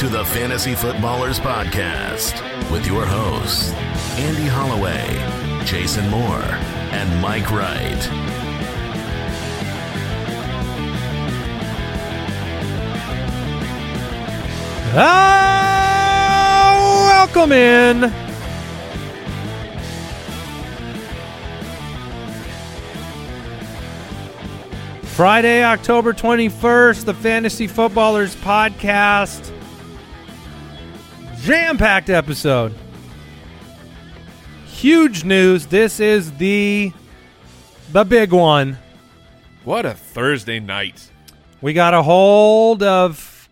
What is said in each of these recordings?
to the Fantasy Footballers Podcast with your hosts, Andy Holloway, Jason Moore, and Mike Wright. Ah, welcome in. Friday, October 21st, the Fantasy Footballers Podcast. Jam packed episode. Huge news. This is the the big one. What a Thursday night. We got a hold of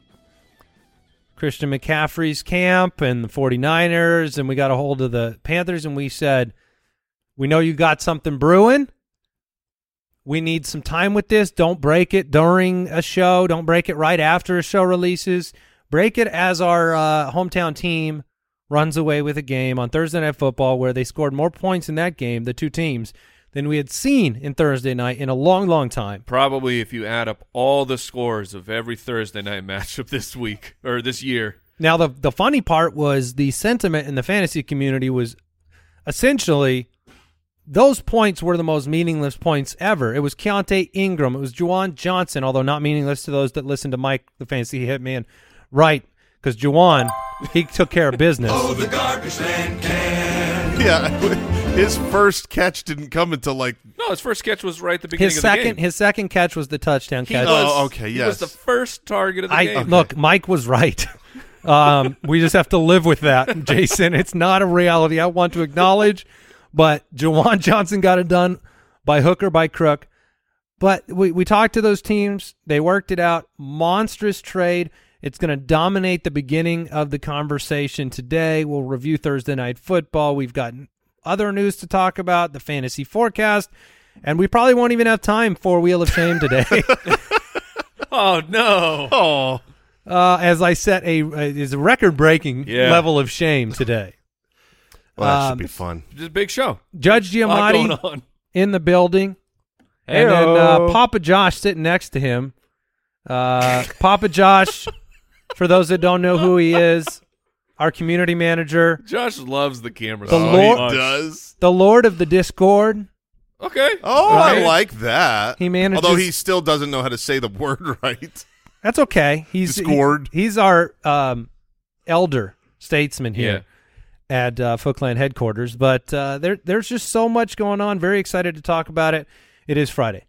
Christian McCaffrey's camp and the 49ers, and we got a hold of the Panthers, and we said, We know you got something brewing. We need some time with this. Don't break it during a show. Don't break it right after a show releases. Break it as our uh, hometown team runs away with a game on Thursday Night Football where they scored more points in that game, the two teams, than we had seen in Thursday night in a long, long time. Probably if you add up all the scores of every Thursday night matchup this week or this year. Now the the funny part was the sentiment in the fantasy community was essentially those points were the most meaningless points ever. It was Keaontay Ingram, it was Juwan Johnson, although not meaningless to those that listen to Mike the fantasy hitman, right? Because Juwan he took care of business. Yeah, his first catch didn't come until like. No, his first catch was right at the beginning his of the second game. his second catch was the touchdown He catch. was, Oh, okay, He yes. was the first target of the I game. look, Mike was right. Um, we just have to live with that, Jason. It's not a reality I want to acknowledge, but Juwan Johnson got it done by hook or by crook. But we we talked to those teams. They worked it out. Monstrous trade. It's going to dominate the beginning of the conversation today. We'll review Thursday night football. We've got other news to talk about, the fantasy forecast, and we probably won't even have time for Wheel of Shame today. Oh no. Oh, uh, as I set a is a record breaking Yeah. level of shame today. well, that Um, should be fun. Just a big show. Judge A Giamatti in the building, and then uh, Papa Josh sitting next to him. Uh, Papa Josh, for those that don't know who he is, our community manager, Josh loves the camera. The so Lord- he does. the Lord of the Discord. Okay. Oh, I like that. He manages- Although he still doesn't know how to say the word right. That's okay. He's Discord. he- he's our um, elder statesman Yeah. here. at uh, Foot Clan headquarters. But uh, there, there's just so much going on. Very excited to talk about it. It is Friday.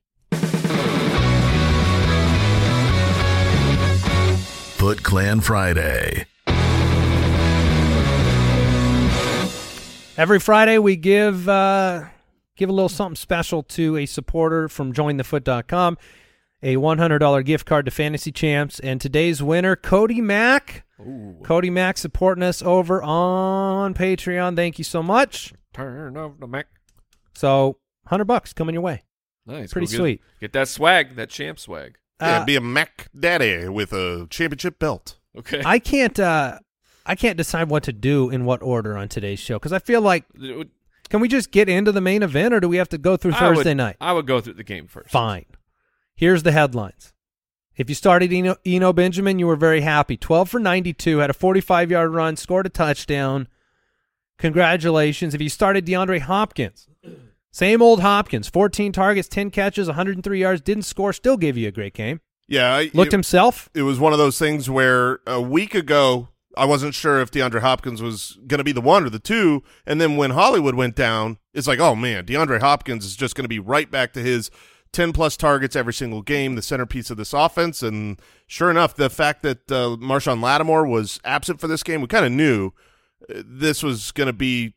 Foot Clan Friday. Every Friday, we give uh, give a little something special to a supporter from JoinTheFoot.com, a $100 gift card to Fantasy Champs, and today's winner, Cody Mack. Cody Mack supporting us over on Patreon. Thank you so much. Turn off the Mac. So, hundred bucks coming your way. Nice. Pretty Go get- sweet. Get that swag, that champ swag. Yeah, Uh, be a Mac Daddy with a championship belt. Okay. I can't. Uh, I can't decide what to do in what order on today's show because I feel like can we just get into the main event or do we have to go through I would- Thursday night? I would go through the game first. Fine. Here's the headlines. If you started Eno, Eno Benjamin, you were very happy. 12 for 92, had a 45 yard run, scored a touchdown. Congratulations. If you started DeAndre Hopkins, same old Hopkins, 14 targets, 10 catches, 103 yards, didn't score, still gave you a great game. Yeah, I, Looked it, himself. it was one of those things where a week ago I wasn't sure if DeAndre Hopkins was going to be the one or the two, and then when Hollywood went down, it's like, oh man, DeAndre Hopkins is just going to be right back to his ten plus targets every single game, the centerpiece of this offense. And sure enough, the fact that uh, Marshon Lattimore was absent for this game, we kind of knew uh, this was going to be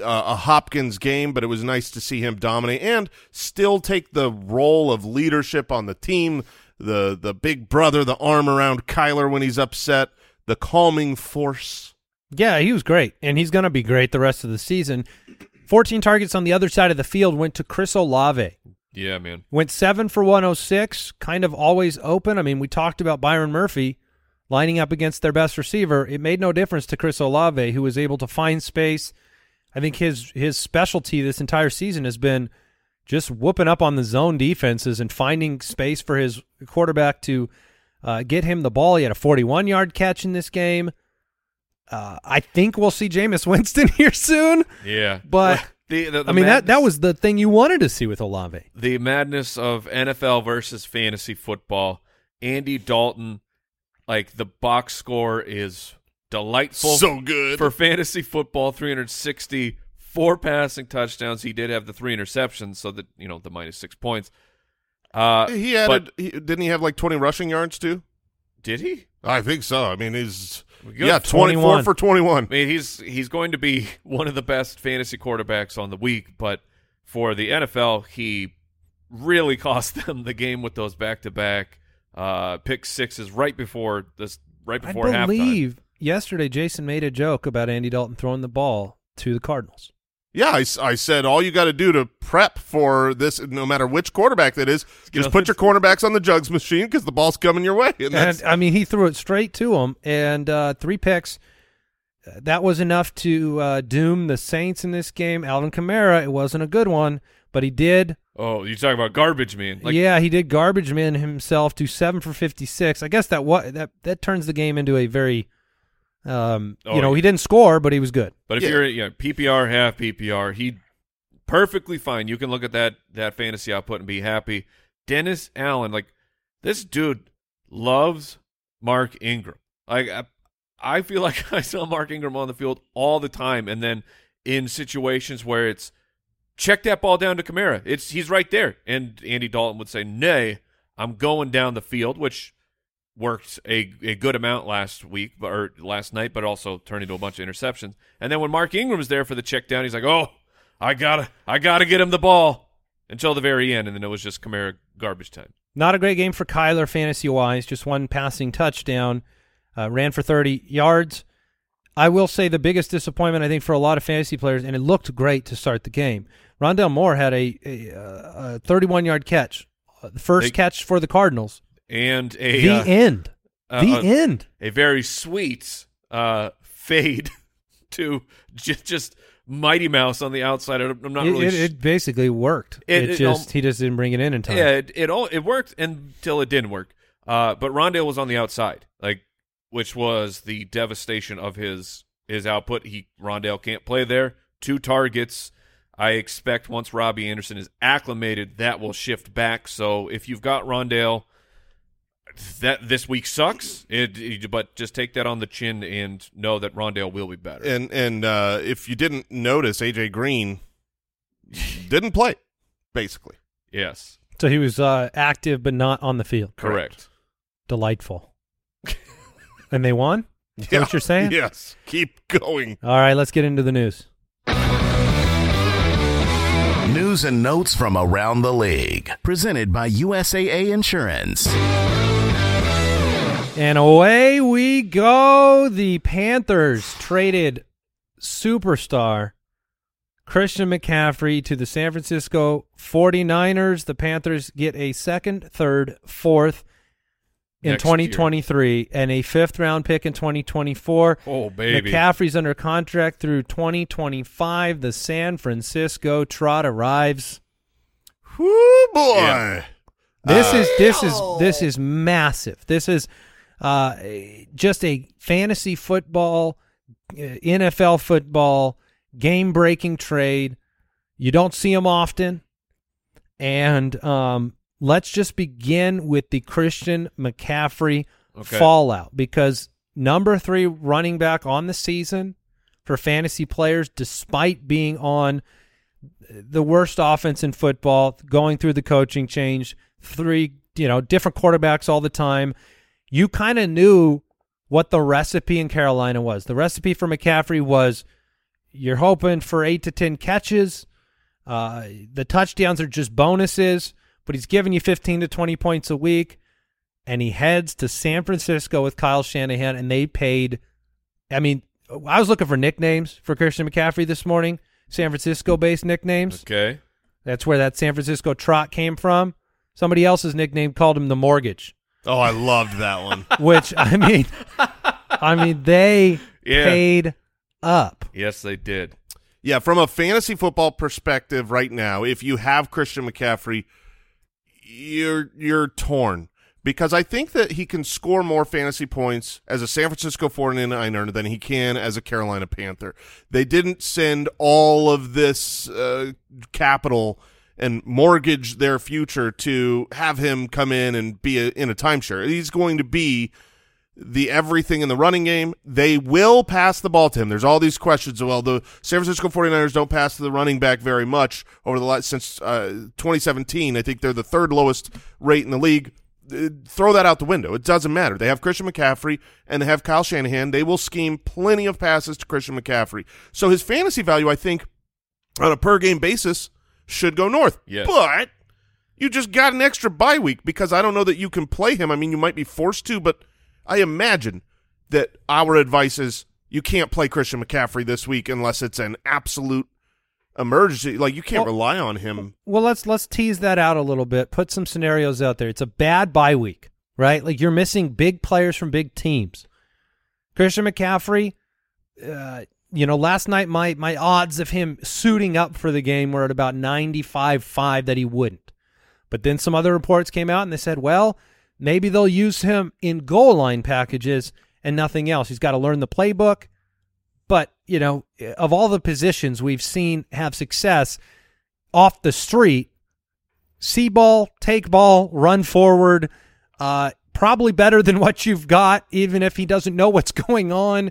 uh, a Hopkins game, but it was nice to see him dominate and still take the role of leadership on the team, the the big brother, the arm around Kyler when he's upset, the calming force. Yeah, he was great, and he's going to be great the rest of the season. 14 targets on the other side of the field went to Chris Olave. Yeah, man. Went seven for 106, kind of always open. I mean, we talked about Byron Murphy lining up against their best receiver. It made no difference to Chris Olave, who was able to find space. I think his his specialty this entire season has been just whooping up on the zone defenses and finding space for his quarterback to uh, get him the ball. He had a 41 yard catch in this game. Uh, I think we'll see Jameis Winston here soon. Yeah, But, the, the, the I mean, that, that was the thing you wanted to see with Olave. the madness of NFL versus fantasy football. Andy Dalton, like the box score is delightful. So good. for fantasy football. 360, four passing touchdowns. He did have the three interceptions, so that you know the minus six points. Uh, he had but he, didn't he have like 20 rushing yards too? did he? I think so. I mean, he's Good. yeah, 24 21. for 21. I mean, he's he's going to be one of the best fantasy quarterbacks on the week, but for the NFL, he really cost them the game with those back to back uh pick sixes right before this right I before halftime. Believe yesterday Jason made a joke about Andy Dalton throwing the ball to the Cardinals. Yeah, I said all you got to do to prep for this, no matter which quarterback that is, Get just put your cornerbacks on the jugs machine because the ball's coming your way. And And I mean, he threw it straight to him, and uh, three picks. Uh, That was enough to uh, doom the Saints in this game. Alvin Kamara, it wasn't a good one, but he did. Oh, you talking about garbage man? Like, yeah, he did garbage man himself to seven for fifty six. I guess that what that that turns the game into a very, um, Oh, you know, yeah. he didn't score, but he was good. But if Yeah. you're you know, PPR, half PPR, he perfectly fine. You can look at that that fantasy output and be happy. Dennis Allen, like this dude loves Mark Ingram. Like I, I feel like I saw Mark Ingram on the field all the time, and then in situations where it's check that ball down to Kamara, it's he's right there, and Andy Dalton would say, "Nay, I'm going down the field," which worked a, a good amount last week or last night, but also turned into a bunch of interceptions. And then when Mark Ingram was there for the check down, he's like, "Oh, I gotta I gotta get him the ball." Until the very end, and then it was just Kamara garbage time. Not a great game for Kyler fantasy wise. Just one passing touchdown. Uh, ran for 30 yards. I will say the biggest disappointment I think for a lot of fantasy players, and it looked great to start the game. Rondale Moore had a, a, uh, a 31 yard catch, uh, the first They- catch for the Cardinals. And a the uh, end. uh, the uh, end. a very sweet uh, fade to just, just Mighty Mouse on the outside. I'm not It, really. it, it basically worked. It- It, just he just didn't bring it in in time. yeah, it it all it worked until it didn't work. Uh, but Rondale was on the outside, like which was the devastation of his his output. He Rondale can't play there. Two targets. I expect once Robbie Anderson is acclimated, that will shift back. So if you've got Rondale, that this week sucks. It, it- but just take that on the chin and know that Rondale will be better. and and uh, if you didn't notice, AJ Green didn't play, basically. yes, So he was uh, active but not on the field. correct. Delightful. and they won? Is that what you're saying? Yes. Keep going. All right, let's get into the news. News and notes from around the league. Presented by USAA Insurance. And away we go. The Panthers traded superstar Christian McCaffrey to the San Francisco 49ers. The Panthers get a second, third, fourth in Next year. 2023 and a fifth round pick in 2024. Oh baby, McCaffrey's under contract through 2025. The San Francisco Trot arrives. Whoo boy. Yeah. This is this is this is massive. This is uh, just a fantasy football, uh, NFL football, game breaking trade. You don't see them often, and um, let's just begin with the Christian McCaffrey Okay. fallout because number three running back on the season for fantasy players, despite being on the worst offense in football, going through the coaching change, three, you know, different quarterbacks all the time. You kind of knew what the recipe in Carolina was. The recipe for McCaffrey was you're hoping for eight to 10 catches. Uh, the touchdowns are just bonuses, but he's giving you 15 to 20 points a week. And he heads to San Francisco with Kyle Shanahan, and they paid. I mean, I was looking for nicknames for Christian McCaffrey this morning, San Francisco based nicknames. Okay. That's where that San Francisco trot came from. Somebody else's nickname called him the mortgage, Oh, I loved that one. which I mean, I mean they Yeah. paid up. Yes, they did. yeah, from a fantasy football perspective right now, if you have Christian McCaffrey, you're you're torn because I think that he can score more fantasy points as a San Francisco 49er than he can as a Carolina Panther. They didn't send all of this uh, capital and mortgage their future to have him come in and be a, in a timeshare. He's going to be the everything in the running game. They will pass the ball to him. There's all these questions. Well, the San Francisco 49ers don't pass to the running back very much over the last since uh, 2017. I think they're the third lowest rate in the league. Uh, throw that out the window. It doesn't matter. They have Christian McCaffrey and they have Kyle Shanahan. They will scheme plenty of passes to Christian McCaffrey. So his fantasy value, I think, on a per game basis, should go north. Yes. But you just got an extra bye week because I don't know that you can play him. I mean, you might be forced to, but I imagine that our advice is you can't play Christian McCaffrey this week unless it's an absolute emergency. Like you can't Well- rely on him. Well, let's let's tease that out a little bit. Put some scenarios out there. It's a bad bye week, right? Like you're missing big players from big teams. Christian McCaffrey, uh, you know, last night my my odds of him suiting up for the game were at about 95-5 that he wouldn't. But then some other reports came out and they said, well, maybe they'll use him in goal line packages and nothing else. He's got to learn the playbook. But, you know, of all the positions we've seen have success off the street, see ball, take ball, run forward, uh, probably better than what you've got, even if he doesn't know what's going on.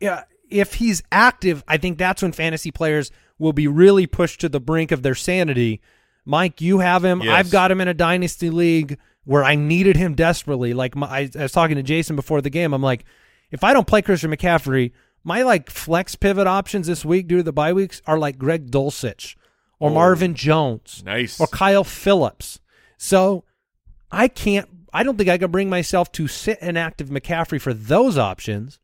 Yeah, if he's active, I think that's when fantasy players will be really pushed to the brink of their sanity. Mike, you have him. Yes. I've got him in a dynasty league where I needed him desperately. Like my, I, I was talking to Jason before the game. I'm like, if I don't play Christian McCaffrey, my like flex pivot options this week due to the bye weeks are like Greg Dulcich or Oh. Marvin Jones Nice. or Kyle Phillips. So I can't. I don't think I can bring myself to sit an active McCaffrey for those options.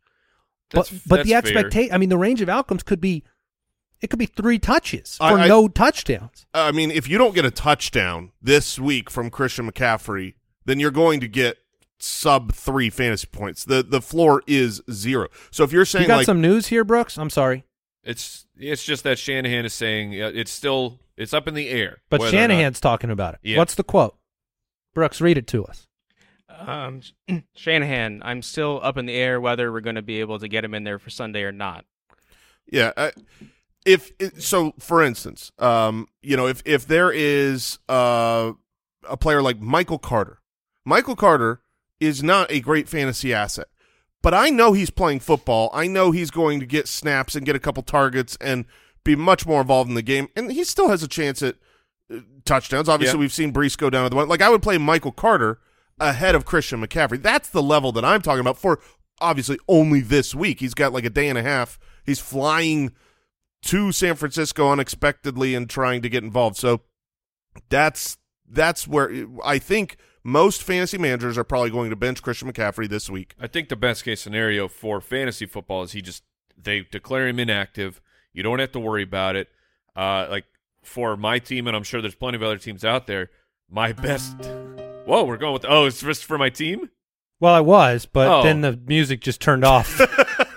That's- but but the that's fair. expectation. I mean, the range of outcomes could be. It could be three touches for I- I- no touchdowns. I mean, if you don't get a touchdown this week from Christian McCaffrey, then you're going to get sub three fantasy points. The the floor is zero. So if you're saying You got like some news here, Brooks? I'm sorry, It's it's just that Shanahan is saying it's still it's up in the air. but whether or not- Shanahan's talking about it. Yeah. What's the quote? Brooks, read it to us. Um, Shanahan, I'm still up in the air whether we're going to be able to get him in there for Sunday or not. Yeah. I, if it, so, for instance, um, you know, if if there is uh, a player like Michael Carter, Michael Carter is not a great fantasy asset, but I know he's playing football. I know he's going to get snaps and get a couple targets and be much more involved in the game, and he still has a chance at uh, touchdowns. Obviously, Yeah. we've seen Breece go down to the one. Like I would play Michael Carter ahead of Christian McCaffrey. That's the level that I'm talking about for obviously only this week. He's got like a day and a half. He's flying to San Francisco unexpectedly and trying to get involved. So that's that's where I think most fantasy managers are probably going to bench Christian McCaffrey this week. I think the best case scenario for fantasy football is he just they declare him inactive. You don't have to worry about it. Uh, like for my team, and I'm sure there's plenty of other teams out there. My best. Whoa, we're going with. Oh, it's just for my team. Well, I was, but Oh. then the music just turned off.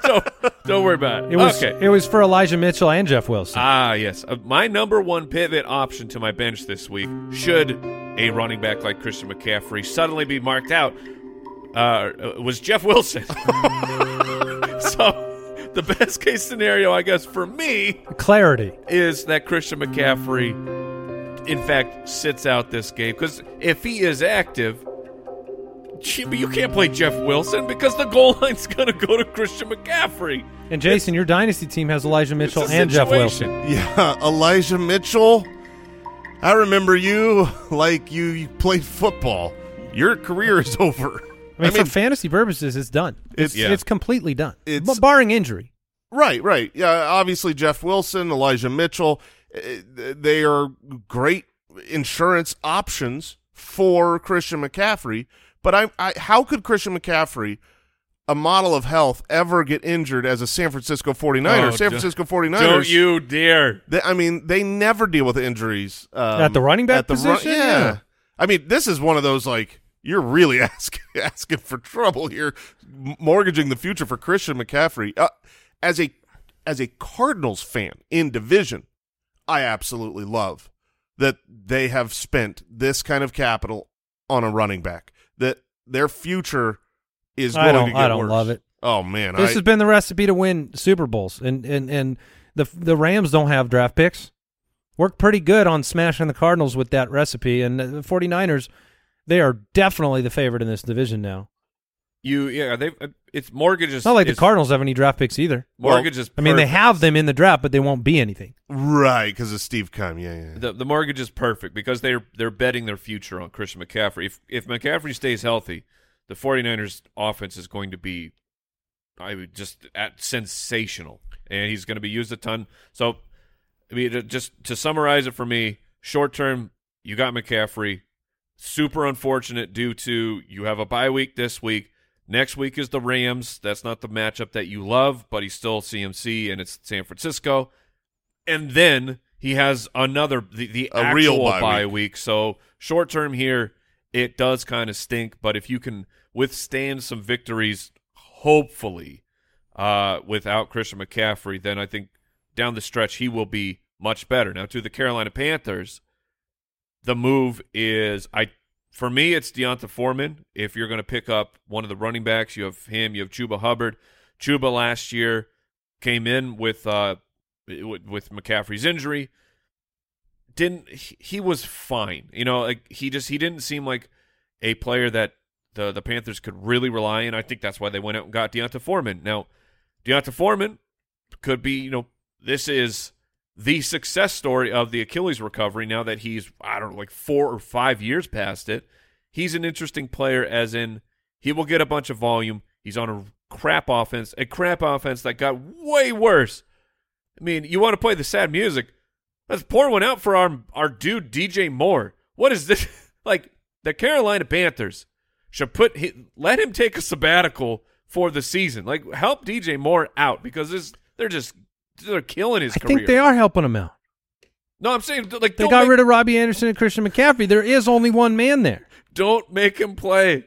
So don't worry about it. It was okay. it was for Elijah Mitchell and Jeff Wilson. Ah, yes. Uh, my number one pivot option to my bench this week should a running back like Christian McCaffrey suddenly be marked out uh, uh, was Jeff Wilson. so the best case scenario, I guess, for me Clarity. is that Christian McCaffrey, in fact, sits out this game. Because if he is active, gee, you can't play Jeff Wilson because the goal line's going to go to Christian McCaffrey. And Jason, your dynasty team has Elijah Mitchell and Jeff. Wilson. Yeah, Elijah Mitchell. I remember you like you, you played football. Your career is over. I mean, for fantasy purposes, it's done. It's- It's Yeah. it's completely done. It's- barring injury. Right, right. Yeah, obviously Jeff Wilson, Elijah Mitchell, they are great insurance options for Christian McCaffrey. But I, I, how could Christian McCaffrey, a model of health, ever get injured as a San Francisco 49er? Oh, San don't- Francisco 49ers. Don't you dare. They, I mean, they never deal with injuries um, At the running back at the run- position? yeah. Yeah. I mean, this is one of those like you're really asking asking for trouble here, m- mortgaging the future for Christian McCaffrey. Uh, as a as a Cardinals fan in division, I absolutely love that they have spent this kind of capital on a running back. that their future is I going don't. to get I don't worse. love it. Oh man, This I, has been the recipe to win Super Bowls, and and and the the Rams don't have draft picks. Worked pretty good on smashing the Cardinals with that recipe, and the 49ers, they are definitely the favorite in this division now. You yeah, they it's mortgages. It's not like the is- Cardinals have any draft picks either. Mortgage is. I mean, they have them in the draft, but they won't be anything. right because of Steve Keim. Yeah, yeah. the the mortgage is perfect because they're they're betting their future on Christian McCaffrey. If if McCaffrey stays healthy, the 49ers offense is going to be I would just at sensational. And he's going to be used a ton. So I mean to- just to summarize it for me, short term you got McCaffrey. Super unfortunate due to you have a bye week this week. Next week is the Rams. That's not the matchup that you love, but he's still CMC and it's San Francisco and then he has another the, the A actual real bye bye week. week. So short term here, it does kind of stink. But if you can withstand some victories, hopefully, uh, without Christian McCaffrey, then I think down the stretch he will be much better. Now to the Carolina Panthers, the move is I for me it's D'Onta Foreman. If you're going to pick up one of the running backs, you have him. You have Chuba Hubbard. Chuba last year came in with uh with McCaffrey's injury. Didn't he, he was fine. You know, like he just he didn't seem like a player that the the Panthers could really rely on. I think that's why they went out and got D'Onta Foreman. Now, D'Onta Foreman could be, you know, this is the success story of the Achilles recovery now that he's I don't know like 4 or 5 years past it. He's an interesting player as in he will get a bunch of volume. He's on a crap offense, a crap offense that got way worse. I mean, you want to play the sad music? Let's pour one out for our our dude DJ Moore. What is this? like the Carolina Panthers should put let him take a sabbatical for the season. Like help DJ Moore out because this they're just they're killing his I career. think they are helping him out. No, I'm saying like They got make, rid of Robbie Anderson and Christian McCaffrey. There is only one man there. don't make him play.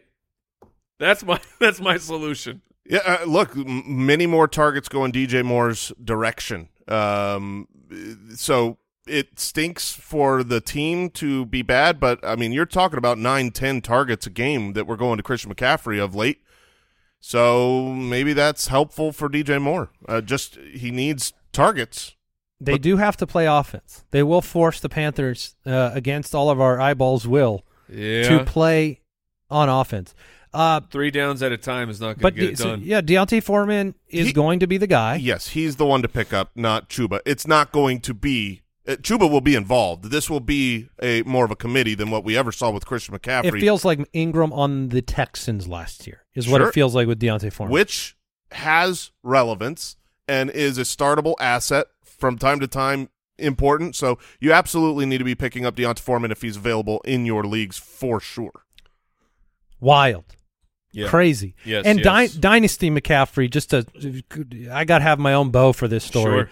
That's my that's my solution. Yeah, uh, look, m- many more targets go in DJ Moore's direction. Um, so it stinks for the team to be bad, but I mean, you're talking about nine, ten targets a game that we're going to Christian McCaffrey of late. So maybe that's helpful for DJ Moore. Uh, just he needs targets. They But- do have to play offense. They will force the Panthers uh, against all of our eyeballs will Yeah. to play on offense. Uh, Three downs at a time is not going to get De- it so, done. yeah, D'Onta Foreman is He- going to be the guy. Yes, he's the one to pick up, not Chuba. It's not going to be. Uh, Chuba will be involved. This will be a more of a committee than what we ever saw with Christian McCaffrey. It feels like Ingram on the Texans last year is what it feels like with D'Onta Foreman. which has relevance and is a startable asset from time to time important. So you absolutely need to be picking up D'Onta Foreman if he's available in your leagues for sure. Wild. Yeah. Crazy. Yes, and yes. Dy- Dynasty McCaffrey, just to, I got to have my own bow for this story. Sure.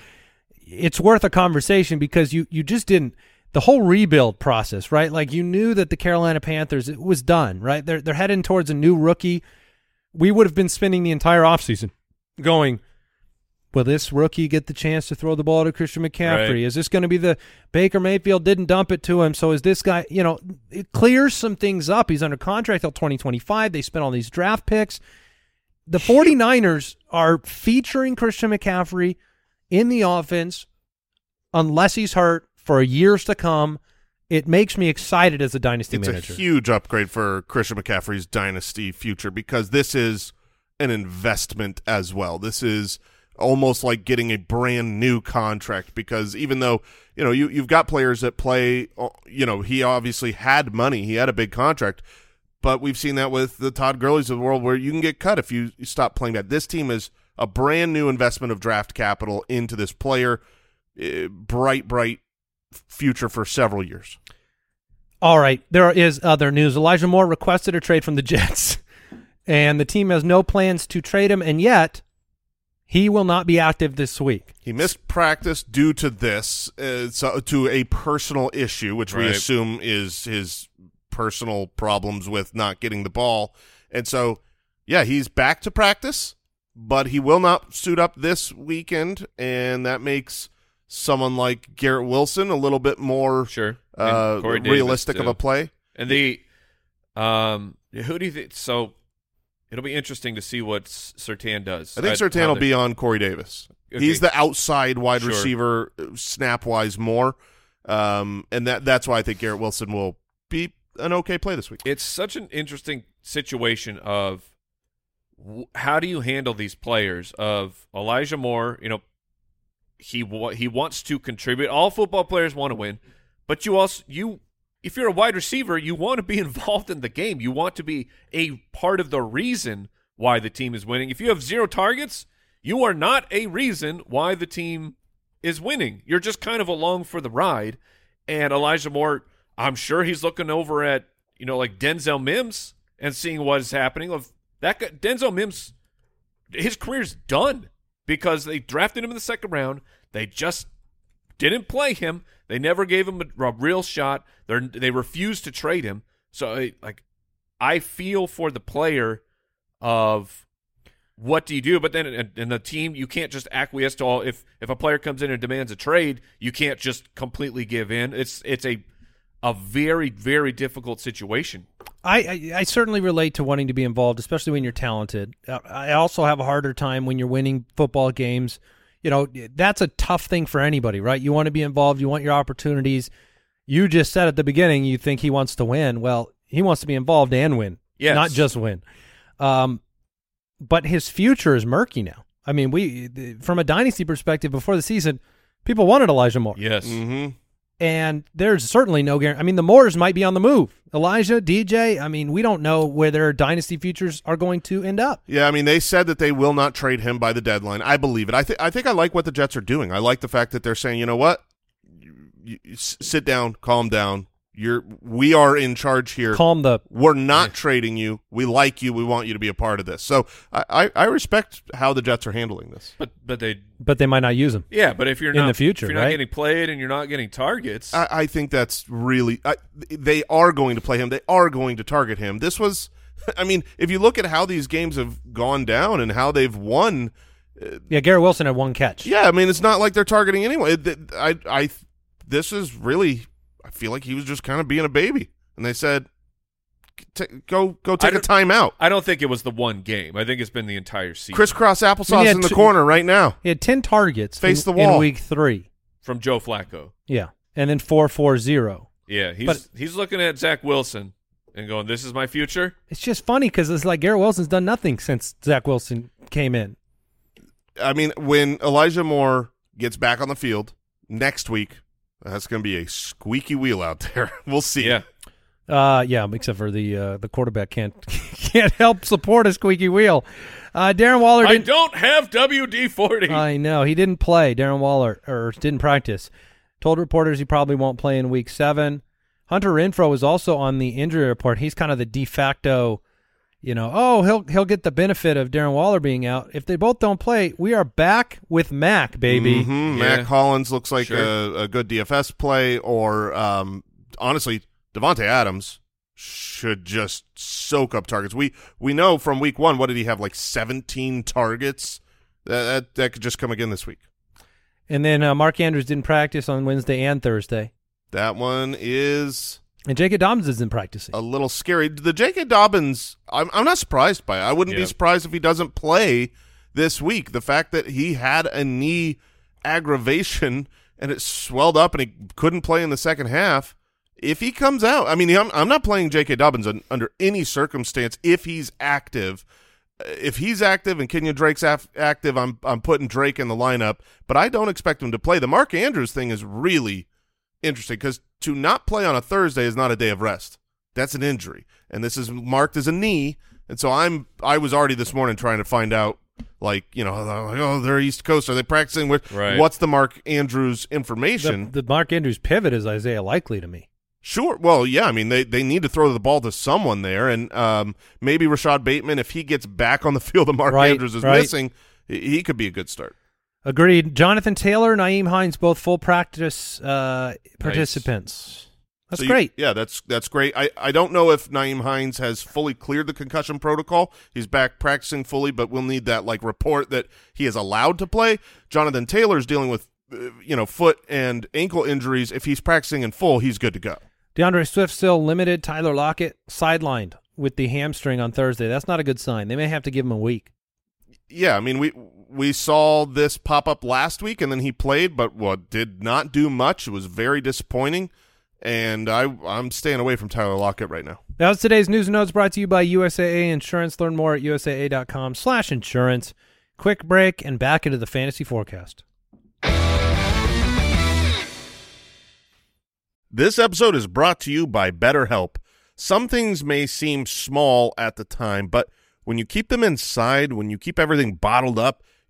It's worth a conversation because you, you just didn't, the whole rebuild process, right? Like you knew that the Carolina Panthers, it was done, right? They're, they're heading towards a new rookie. We would have been spending the entire offseason going, will this rookie get the chance to throw the ball to Christian McCaffrey? Right. Is this going to be the Baker Mayfield didn't dump it to him? So is this guy, you know, it clears some things up. He's under contract till 2025. They spent all these draft picks. The 49ers are featuring Christian McCaffrey in the offense unless he's hurt for years to come. It makes me excited as a dynasty It's manager. a huge upgrade for Christian McCaffrey's dynasty future because this is an investment as well. This is almost like getting a brand new contract because even though you know you you've got players that play uh, you know he obviously had money he had a big contract but we've seen that with the Todd Gurley's of the world where you can get cut if you, stop playing that this team is a brand new investment of draft capital into this player uh, bright bright future for several years. All right, there is other news. Elijah Moore requested a trade from the Jets, and the team has no plans to trade him, and yet he will not be active this week. He missed practice due to this, uh, so, to a personal issue, which we assume is his personal problems with not getting the ball. And so, yeah, he's back to practice, but he will not suit up this weekend, and that makes someone like Garrett Wilson a little bit more Sure. uh, And Corey Davis, realistic of a play. And the Um, who do you think? So it'll be interesting to see what Surtain does. I think Uh, Surtain will be on Corey Davis. Okay. He's the outside wide Sure. receiver, snap wise more, um, and that that's why I think Garrett Wilson will be an okay play this week. It's such an interesting situation of w- how do you handle these players? Of Elijah Moore, you know, he wa- he wants to contribute. All football players want to win, but you also you if you're a wide receiver, you want to be involved in the game. You want to be a part of the reason why the team is winning. If you have zero targets, you are not a reason why the team is winning. You're just kind of along for the ride. And Elijah Moore, I'm sure he's looking over at you know like Denzel Mims and seeing what is happening. Of that guy, Denzel Mims, his career's done because they drafted him in the second round. They just didn't play him. They never gave him a, a real shot. They they refused to trade him. So like, I feel for the player of what do you do? But then in, in the team, you can't just acquiesce to all. If if a player comes in and demands a trade, you can't just completely give in. It's it's a a very very difficult situation. I, I, I certainly relate to wanting to be involved, especially when you're talented. Uh, I also have a harder time when you're winning football games. You know, that's a tough thing for anybody, right? You want to be involved, you want your opportunities. You just said at the beginning you think he wants to win. Well, he wants to be involved and win, Yes. not just win. Um, but his future is murky now. I mean, we from a dynasty perspective before the season, people wanted Elijah Moore. Yes. Mm-hmm. And there's certainly no guarantee. I mean, the Moores might be on the move. Elijah, DJ, I mean, we don't know where their dynasty futures are going to end up. Yeah, I mean, they said that they will not trade him by the deadline. I believe it. I think I think I like what the Jets are doing. I like the fact that they're saying, you know what, you, you, sit down, calm down. You're we are in charge here. Calm the We're not trading you. We like you. We want you to be a part of this. So I, I, I respect how the Jets are handling this. But but they but they might not use him. yeah. But if you're In not the future, if you're not getting played and you're not getting targets, I, I think that's really. I, they are going to play him. They are going to target him. This was. I mean, if you look at how these games have gone down and how they've won, Yeah, Garrett Wilson had one catch. Yeah, I mean, it's not like they're targeting anyone. It- it- I, I, this is really. I feel like he was just kind of being a baby, and they said, "T- "Go, go take a timeout." I don't think it was the one game. I think it's been the entire season. Crisscross I mean, applesauce he in the two- corner right now. He had 10 targets Face in, the wall. in week three. from Joe Flacco. Yeah. And then 440. Yeah, he's But- he's looking at Zach Wilson and going, "This is my future." It's just funny because it's like Garrett Wilson's done nothing since Zach Wilson came in. I mean, when Elijah Moore gets back on the field next week, that's going to be a squeaky wheel out there. we'll see. Yeah, Uh, yeah, except for the uh, the quarterback can't can't help support a squeaky wheel. Uh, Darren Waller I didn't. don't have WD forty. I know he didn't play. Darren Waller or didn't practice. Told reporters he probably won't play in Week Seven. Hunter Renfrow is also on the injury report. He's kind of the de facto, you know. Oh, he'll he'll get the benefit of Darren Waller being out. If they both don't play, we are back with Mac, baby. Mhm. Yeah. Mack Hollins looks like Sure. a, a good DFS play, or um, honestly, Davante Adams should just soak up targets. We we know from week one, what did he have? Like seventeen targets. That that, that could just come again this week. And then uh, Mark Andrews didn't practice on Wednesday and Thursday, That one is and J.K. Dobbins isn't practicing. a little scary. The J.K. Dobbins, I'm I'm not surprised by. It. I wouldn't be surprised if he doesn't play this week. The fact that he had a knee aggravation and it swelled up and he couldn't play in the second half. If he comes out, I mean, I'm, I'm not playing J.K. Dobbins un, under any circumstance if he's active. Uh, If he's active and Kenyan Drake's af- active, I'm I'm putting Drake in the lineup, but I don't expect him to play. The Mark Andrews thing is really interesting because to not play on a Thursday is not a day of rest. That's an injury, and this is marked as a knee. And so I'm I was already this morning trying to find out, like you know, like, oh, they're East Coast. Are they practicing with Right. what's the Mark Andrews information? the Mark Andrews pivot is Isaiah Likely to me. Sure. Well, yeah. I mean, they they need to throw the ball to someone there, and um, maybe Rashod Bateman, if he gets back on the field, that Mark Right, Andrews is right. missing, he he could be a good start. Agreed. Jonathan Taylor, Nyheim Hines, both full practice uh, participants. That's So you- great. yeah, that's that's great. I, I don't know if Nyheim Hines has fully cleared the concussion protocol. He's back practicing fully, but we'll need that like report that he is allowed to play. Jonathan Taylor's dealing with uh, you know foot and ankle injuries. If he's practicing in full, he's good to go. D'Andre Swift still limited. Tyler Lockett sidelined with the hamstring on Thursday. That's not a good sign. They may have to give him a week. Yeah, I mean we we saw this pop up last week, and then he played, but what did not do much. It was very disappointing, and I I'm staying away from Tyler Lockett right now. That was today's news and notes brought to you by USAA Insurance. Learn more at usaa.com slash insurance. Quick break and back into the fantasy forecast. This episode is brought to you by BetterHelp. Some things may seem small at the time, but when you keep them inside, when you keep everything bottled up,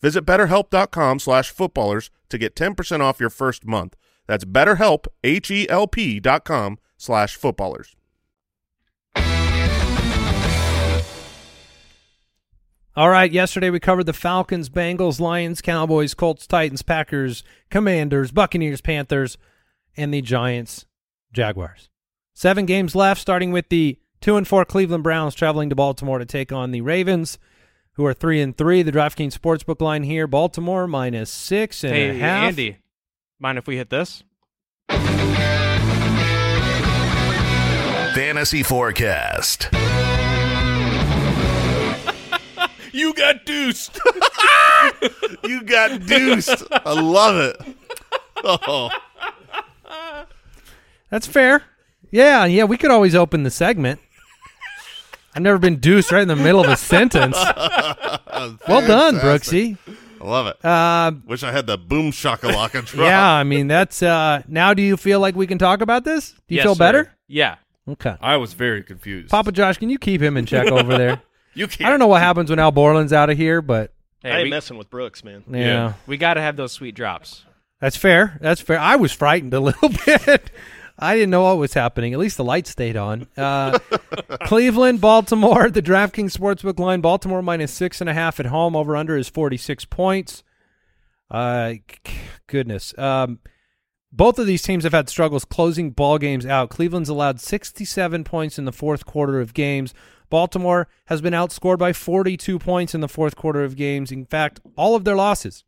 Visit betterhelp.com slash footballers to get 10% off your first month. That's betterhelp, H-E-L-P dot com slash footballers. All right, yesterday we covered the Falcons, Bengals, Lions, Cowboys, Colts, Titans, Packers, Commanders, Buccaneers, Panthers, and the Giants, Jaguars. Seven games left, starting with the two and four Cleveland Browns traveling to Baltimore to take on the Ravens, who are three and three. The DraftKings Sportsbook line here: Baltimore minus six and a hey, half. Andy, mind if we hit this? Fantasy Forecast. You got deuced. You got deuced. I love it. Oh, That's fair. Yeah, yeah. We could always open the segment. I've never been deuced right in the middle of a sentence. Well done, Brooksy. I love it. Uh, Wish I had the boom shakalaka drop. yeah, I mean that's uh now do you feel like we can talk about this? Do you Yes, feel sir. better? Yeah. Okay. I was very confused. Papa Josh, can you keep him in check over there? you can't. I don't know what happens when Al Borland's out of here, but Hey, I ain't we, messing with Brooks, man. yeah, Yeah. we got to have those sweet drops. That's fair. That's fair. I was frightened a little bit. I didn't know what was happening. At least the light stayed on. Uh, Cleveland, Baltimore, the DraftKings Sportsbook line. Baltimore minus six and a half at home. Over under is 46 points. Uh, goodness. Um, both of these teams have had struggles closing ball games out. Cleveland's allowed 67 points in the fourth quarter of games. Baltimore has been outscored by 42 points in the fourth quarter of games. In fact, all of their losses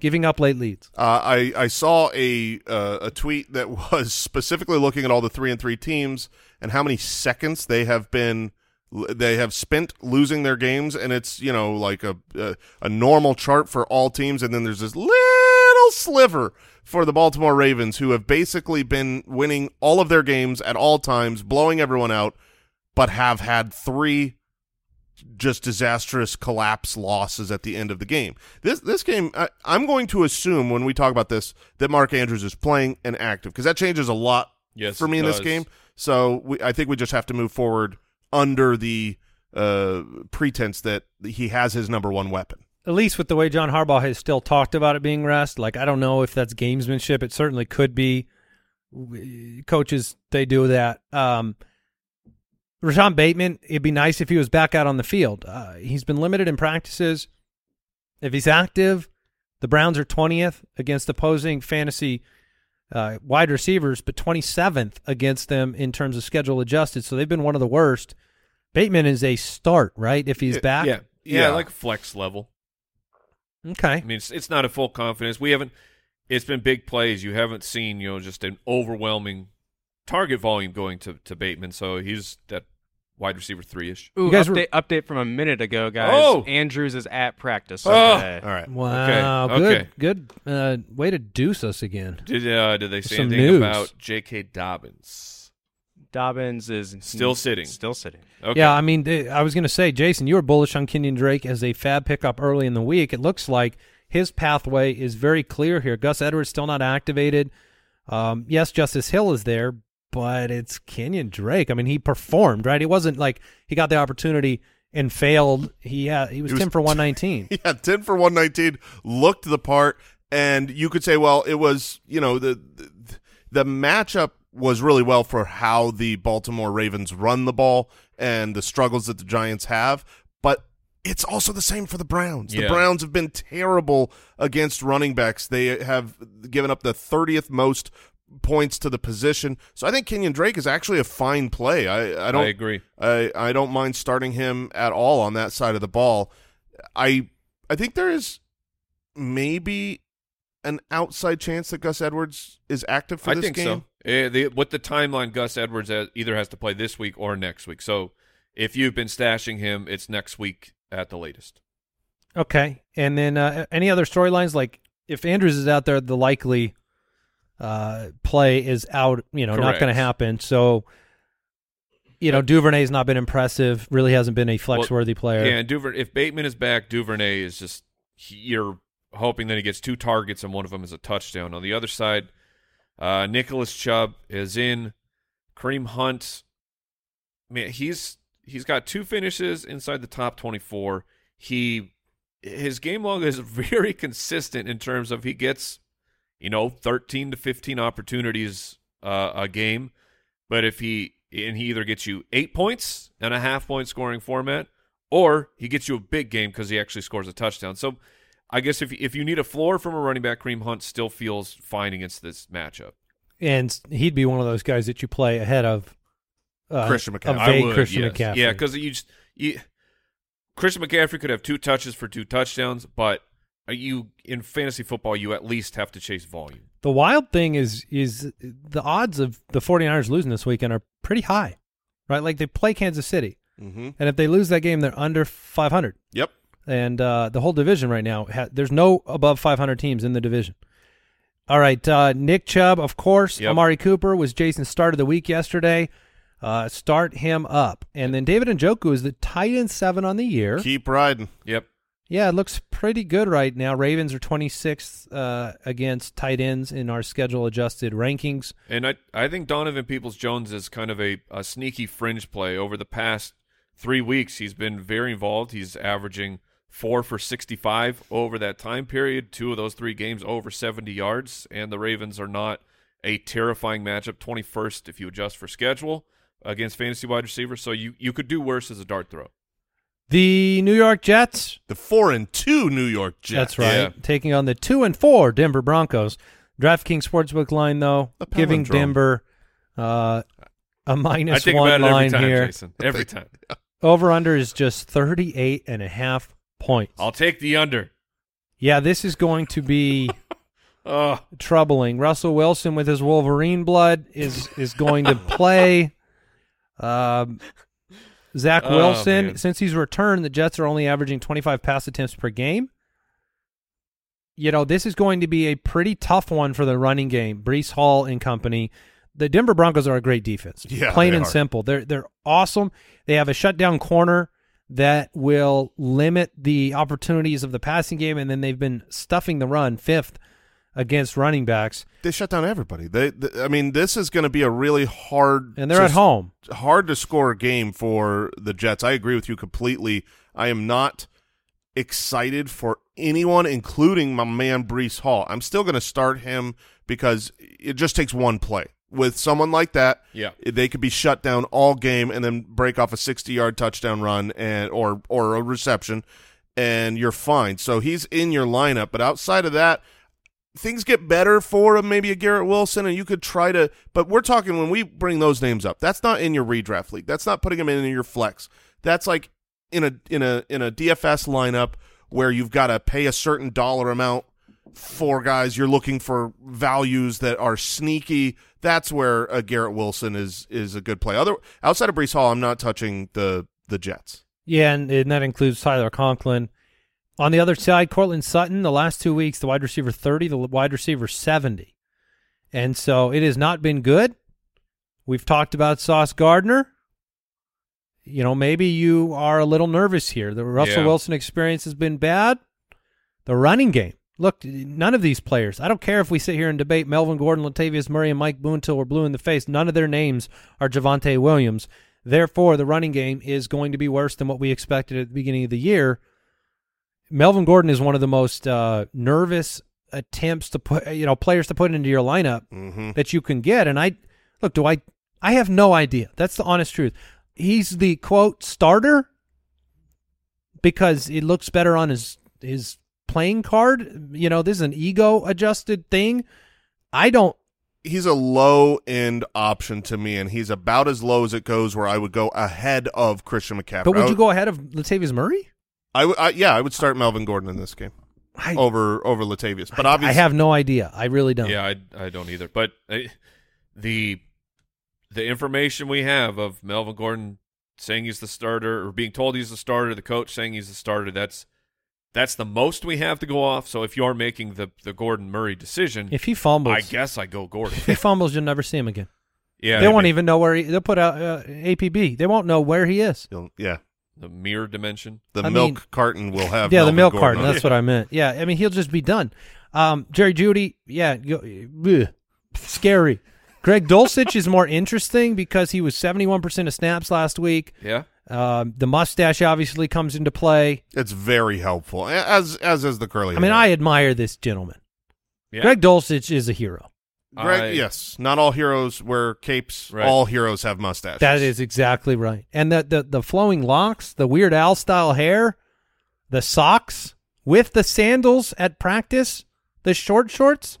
giving up late leads. Uh, I I saw a uh, a tweet that was specifically looking at all the three and three teams and how many seconds they have been they have spent losing their games, and it's you know like a a, a normal chart for all teams, and then there's this little sliver for the Baltimore Ravens who have basically been winning all of their games at all times, blowing everyone out, but have had three just disastrous collapse losses at the end of the game. This this game, I, I'm going to assume when we talk about this that Mark Andrews is playing and active because that changes a lot Yes, for me it in this game. So we, I think we just have to move forward under the uh, pretense that he has his number one weapon. at least with the way John Harbaugh has still talked about it being rest, like I don't know if that's gamesmanship. It certainly could be. Coaches they do that. Um, Rashawn Bateman, it'd be nice if he was back out on the field. Uh, he's been limited in practices. If he's active, the Browns are twentieth against opposing fantasy uh, wide receivers, but twenty seventh against them in terms of schedule adjusted. So they've been one of the worst. Bateman is a start, right? If he's back, Yeah. yeah, Yeah. like flex level. Okay. I mean, it's, it's not a full confidence. We haven't. It's been big plays. You haven't seen you know just an overwhelming target volume going to to Bateman. So he's that wide receiver three ish. Ooh, You guys were- update, update from a minute ago, guys. Oh! Andrews is at practice. Oh! today. All right. Wow, Okay, good, okay. good uh, way to deuce us again. Did uh, did they say Some anything news. about J.K. Dobbins? Dobbins is Still sitting. Still sitting. Okay. Yeah, I mean, th- I was going to say, Jason, you were bullish on Kenyan Drake as a fab pickup early in the week. It looks like his pathway is very clear here. Gus Edwards still not activated. Um, yes, Justice Hill is there, but it's Kenyan Drake. I mean, he performed right. He wasn't like he got the opportunity and failed. He had he was, He was ten for one nineteen. Yeah, ten for one nineteen, looked the part, and you could say, well, it was you know the the, the matchup was really well for how the Baltimore Ravens run the ball and the struggles that the Giants have, but it's also the same for the Browns. The Yeah. Browns have been terrible against running backs. They have given up the 30th most points to the position. So I think Kenyan Drake is actually a fine play. I, I don't I agree. I I don't mind starting him at all on that side of the ball. I I think there is maybe an outside chance that Gus Edwards is active for I this think game. so. Eh, the, with the timeline, Gus Edwards has, either has to play this week or next week. So if you've been stashing him, it's next week at the latest. Okay, and then uh, any other storylines like if Andrews is out there, the likely uh, play is out. You know, not going to happen. So. You know, Duvernay's not been impressive. Really hasn't been a flex-worthy player. Yeah, and Duver- if Bateman is back, Duvernay is just he, you're hoping that he gets two targets and one of them is a touchdown. On the other side, uh, Nicholas Chubb is in. Kareem Hunt, man, he's he's got two finishes inside the top twenty four. He his game log is very consistent in terms of he gets you know thirteen to fifteen opportunities uh, a game, but if he and he either gets you eight points and a half point scoring format, or he gets you a big game because he actually scores a touchdown. So I guess if if you need a floor from a running back, Kareem Hunt still feels fine against this matchup. and he'd be one of those guys that you play ahead of uh, Christian a McCaffrey. I would, Christian yes. McCaffrey. Yeah, because you just you, Christian McCaffrey could have two touches for two touchdowns, but you in fantasy football you at least have to chase volume. the wild thing is is the odds of the 49ers losing this weekend are pretty high, right? Like they play Kansas City, Mm-hmm. and if they lose that game, they're under 500. Yep. and uh, the whole division right now. Ha- there's no above 500 teams in the division. All right, uh, Nick Chubb, of course. Yep. Amari Cooper was Jason's start of the week yesterday. Uh, start him up, and then David and Njoku is the tight end seven on the year. Keep riding. Yep. Yeah, it looks pretty good right now. Ravens are 26th uh, against tight ends in our schedule adjusted rankings. And I I think Donovan Peoples Jones is kind of a, a sneaky fringe play. Over the past three weeks, he's been very involved. He's averaging four for 65 over that time period. Two of those three games over 70 yards. And the Ravens are not a terrifying matchup. 21st if you adjust for schedule against fantasy wide receivers. So you, you could do worse as a dart throw. The New York Jets, The four and two New York Jets. That's right. Yeah. Taking on the two and four Denver Broncos. DraftKings Sportsbook line though, giving. Denver uh, a minus one about it every line time, here. Jason. Every time. Over under is just 38 and a half points. I'll take the under. yeah, this is going to be Oh, troubling. Russell Wilson with his Wolverine blood is is going to play. Um, Zach Oh, Wilson, man. since he's returned, the Jets are only averaging 25 pass attempts per game. You know, this is going to be a pretty tough one for the running game. Breece Hall and company. The Denver Broncos are a great defense. Yeah, plain and are. simple. They're they're awesome. They have a shutdown corner that will limit the opportunities of the passing game, and then they've been stuffing the run fifth against running backs, They shut down everybody. They, th I mean, this is going to be a really hard and they're to at home. hard to score a game for the Jets. I agree with you completely. I am not excited for anyone, including my man Breece Hall. I'm still going to start him because it just takes one play. With someone like that, Yeah. they could be shut down all game and then break off a 60 yard touchdown run and or or a reception, and you're fine. So he's in your lineup. But outside of that, things get better for maybe a Garrett Wilson, and you could try to. But we're talking when we bring those names up, that's not in your redraft league. That's not putting them in your flex. That's like in a in a in a DFS lineup where you've got to pay a certain dollar amount for guys. You're looking for values that are sneaky. That's where a Garrett Wilson is is a good play. Other outside of Breece Hall, I'm not touching the the Jets. Yeah, and, and that includes Tyler Conklin. On the other side, Courtland Sutton, the last two weeks, the wide receiver 30, the wide receiver 70. And so it has not been good. We've talked about Sauce Gardner. You know, maybe you are a little nervous here. The Russell Yeah. Wilson experience has been bad. The running game. Look, none of these players. I don't care if we sit here and debate Melvin Gordon, Latavius Murray, and Mike Boone till we're blue in the face. None of their names are Javonte Williams. Therefore, the running game is going to be worse than what we expected at the beginning of the year. Melvin Gordon is one of the most uh, nervous attempts to put, you know, players to put into your lineup Mm-hmm. that you can get. And I look, do I? I have no idea. That's the honest truth. He's the quote starter because it looks better on his his playing card. You know, this is an ego adjusted thing. I don't. He's a low end option to me, and he's about as low as it goes. Where I would go ahead of Christian McCaffrey. But would you go ahead of Latavius Murray? I would- yeah, I would start Melvin Gordon in this game I, over over Latavius. But I- obviously, I have no idea. I really don't. Yeah, I, I don't either. But uh, the the information we have of Melvin Gordon saying he's the starter or being told he's the starter, the coach saying he's the starter, that's that's the most we have to go off. So if you're making the the Gordon Murray decision, If he fumbles, I guess I go Gordon. if he fumbles, you'll never see him again. yeah, they won't maybe even know where he. They'll put out uh, APB. They won't know where he is. You'll- yeah, the mirror dimension. the I milk mean- carton will have yeah, the milk Gordon carton. That's it. what I meant. Yeah, I mean he'll just be done. Um, Jerry Jeudy, yeah, go, ugh, scary. Greg Dulcich is more interesting because he was seventy one percent of snaps last week. Yeah, Um, the mustache obviously comes into play. It's very helpful, as as is the curly. I mean. I admire this gentleman. yeah. Greg Dulcich is a hero. Greg, I- yes, not all heroes wear capes. Right. All heroes have mustaches. That is exactly right. And the, the the flowing locks, the Weird Al style hair, the socks with the sandals at practice, the short shorts.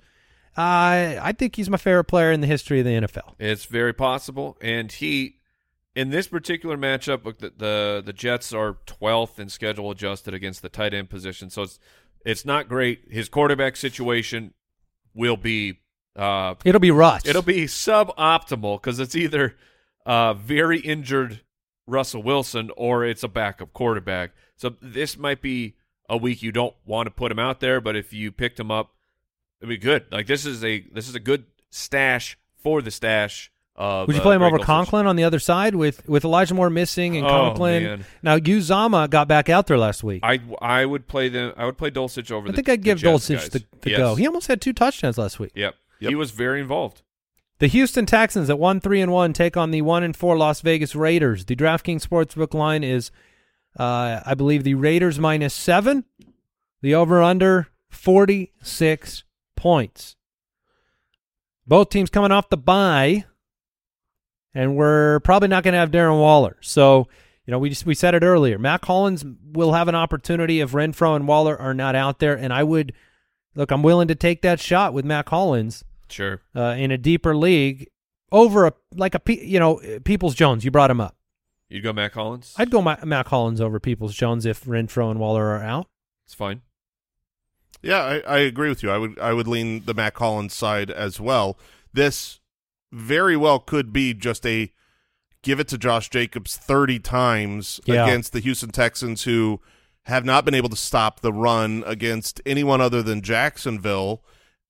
Uh, I think he's my favorite player in the history of the NFL. It's very possible, and he, in this particular matchup, look, the the, the Jets are 12th in schedule adjusted against the tight end position, so it's it's not great. His quarterback situation will be uh, It'll be Russ. it'll be suboptimal because it's either uh, very injured Russell Wilson or it's a backup quarterback. So this might be a week you don't want to put him out there, but if you picked him up, it'd be good. Like this is a this is a good stash for the stash. Of, Would you uh, play him over. Conklin on the other side with with Elijah Moore missing and Oh, Conklin? man. Now Uzomah got back out there last week. I, I I would play them. I would play Dulcich over. the, think I'd give Dulcich guys. the, the Yes. go. He almost had two touchdowns last week. Yep. Yep. He was very involved. The Houston Texans at one three and one take on the one and four Las Vegas Raiders. The DraftKings Sportsbook line is, uh, I believe, the Raiders minus seven. The over under forty six points. Both teams coming off the bye, and we're probably not going to have Darren Waller. So, you know, we just we said it earlier. Mack Hollins will have an opportunity if Renfrow and Waller are not out there, and I would look. I'm willing to take that shot with Mack Hollins Sure. uh, in a deeper league over a like a you know Peoples Jones. You brought him up. You'd go Mack Hollins. I'd go Ma- Mack Hollins over Peoples Jones if Renfrow and Waller are out. It's fine. Yeah, I, I agree with you. I would I would lean the Mack Hollins side as well. This very well could be just a give it to Josh Jacobs 30 times Yeah. against the Houston Texans who have not been able to stop the run against anyone other than Jacksonville.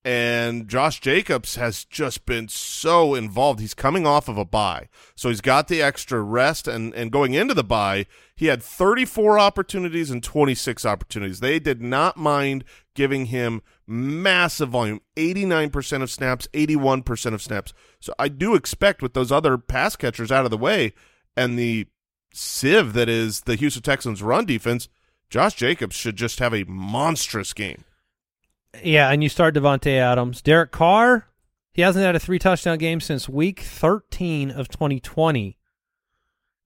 And Josh Jacobs has just been so involved. He's coming off of a bye. So he's got the extra rest and, and going into the bye, he had 34 opportunities and 26 opportunities. They did not mind giving him massive volume, 89% of snaps, 81% of snaps. So I do expect with those other pass catchers out of the way and the sieve that is the Houston Texans run defense, Josh Jacobs should just have a monstrous game. Yeah, and you start Davante Adams, Derek Carr. He hasn't had a three touchdown game since week 13 of 2020.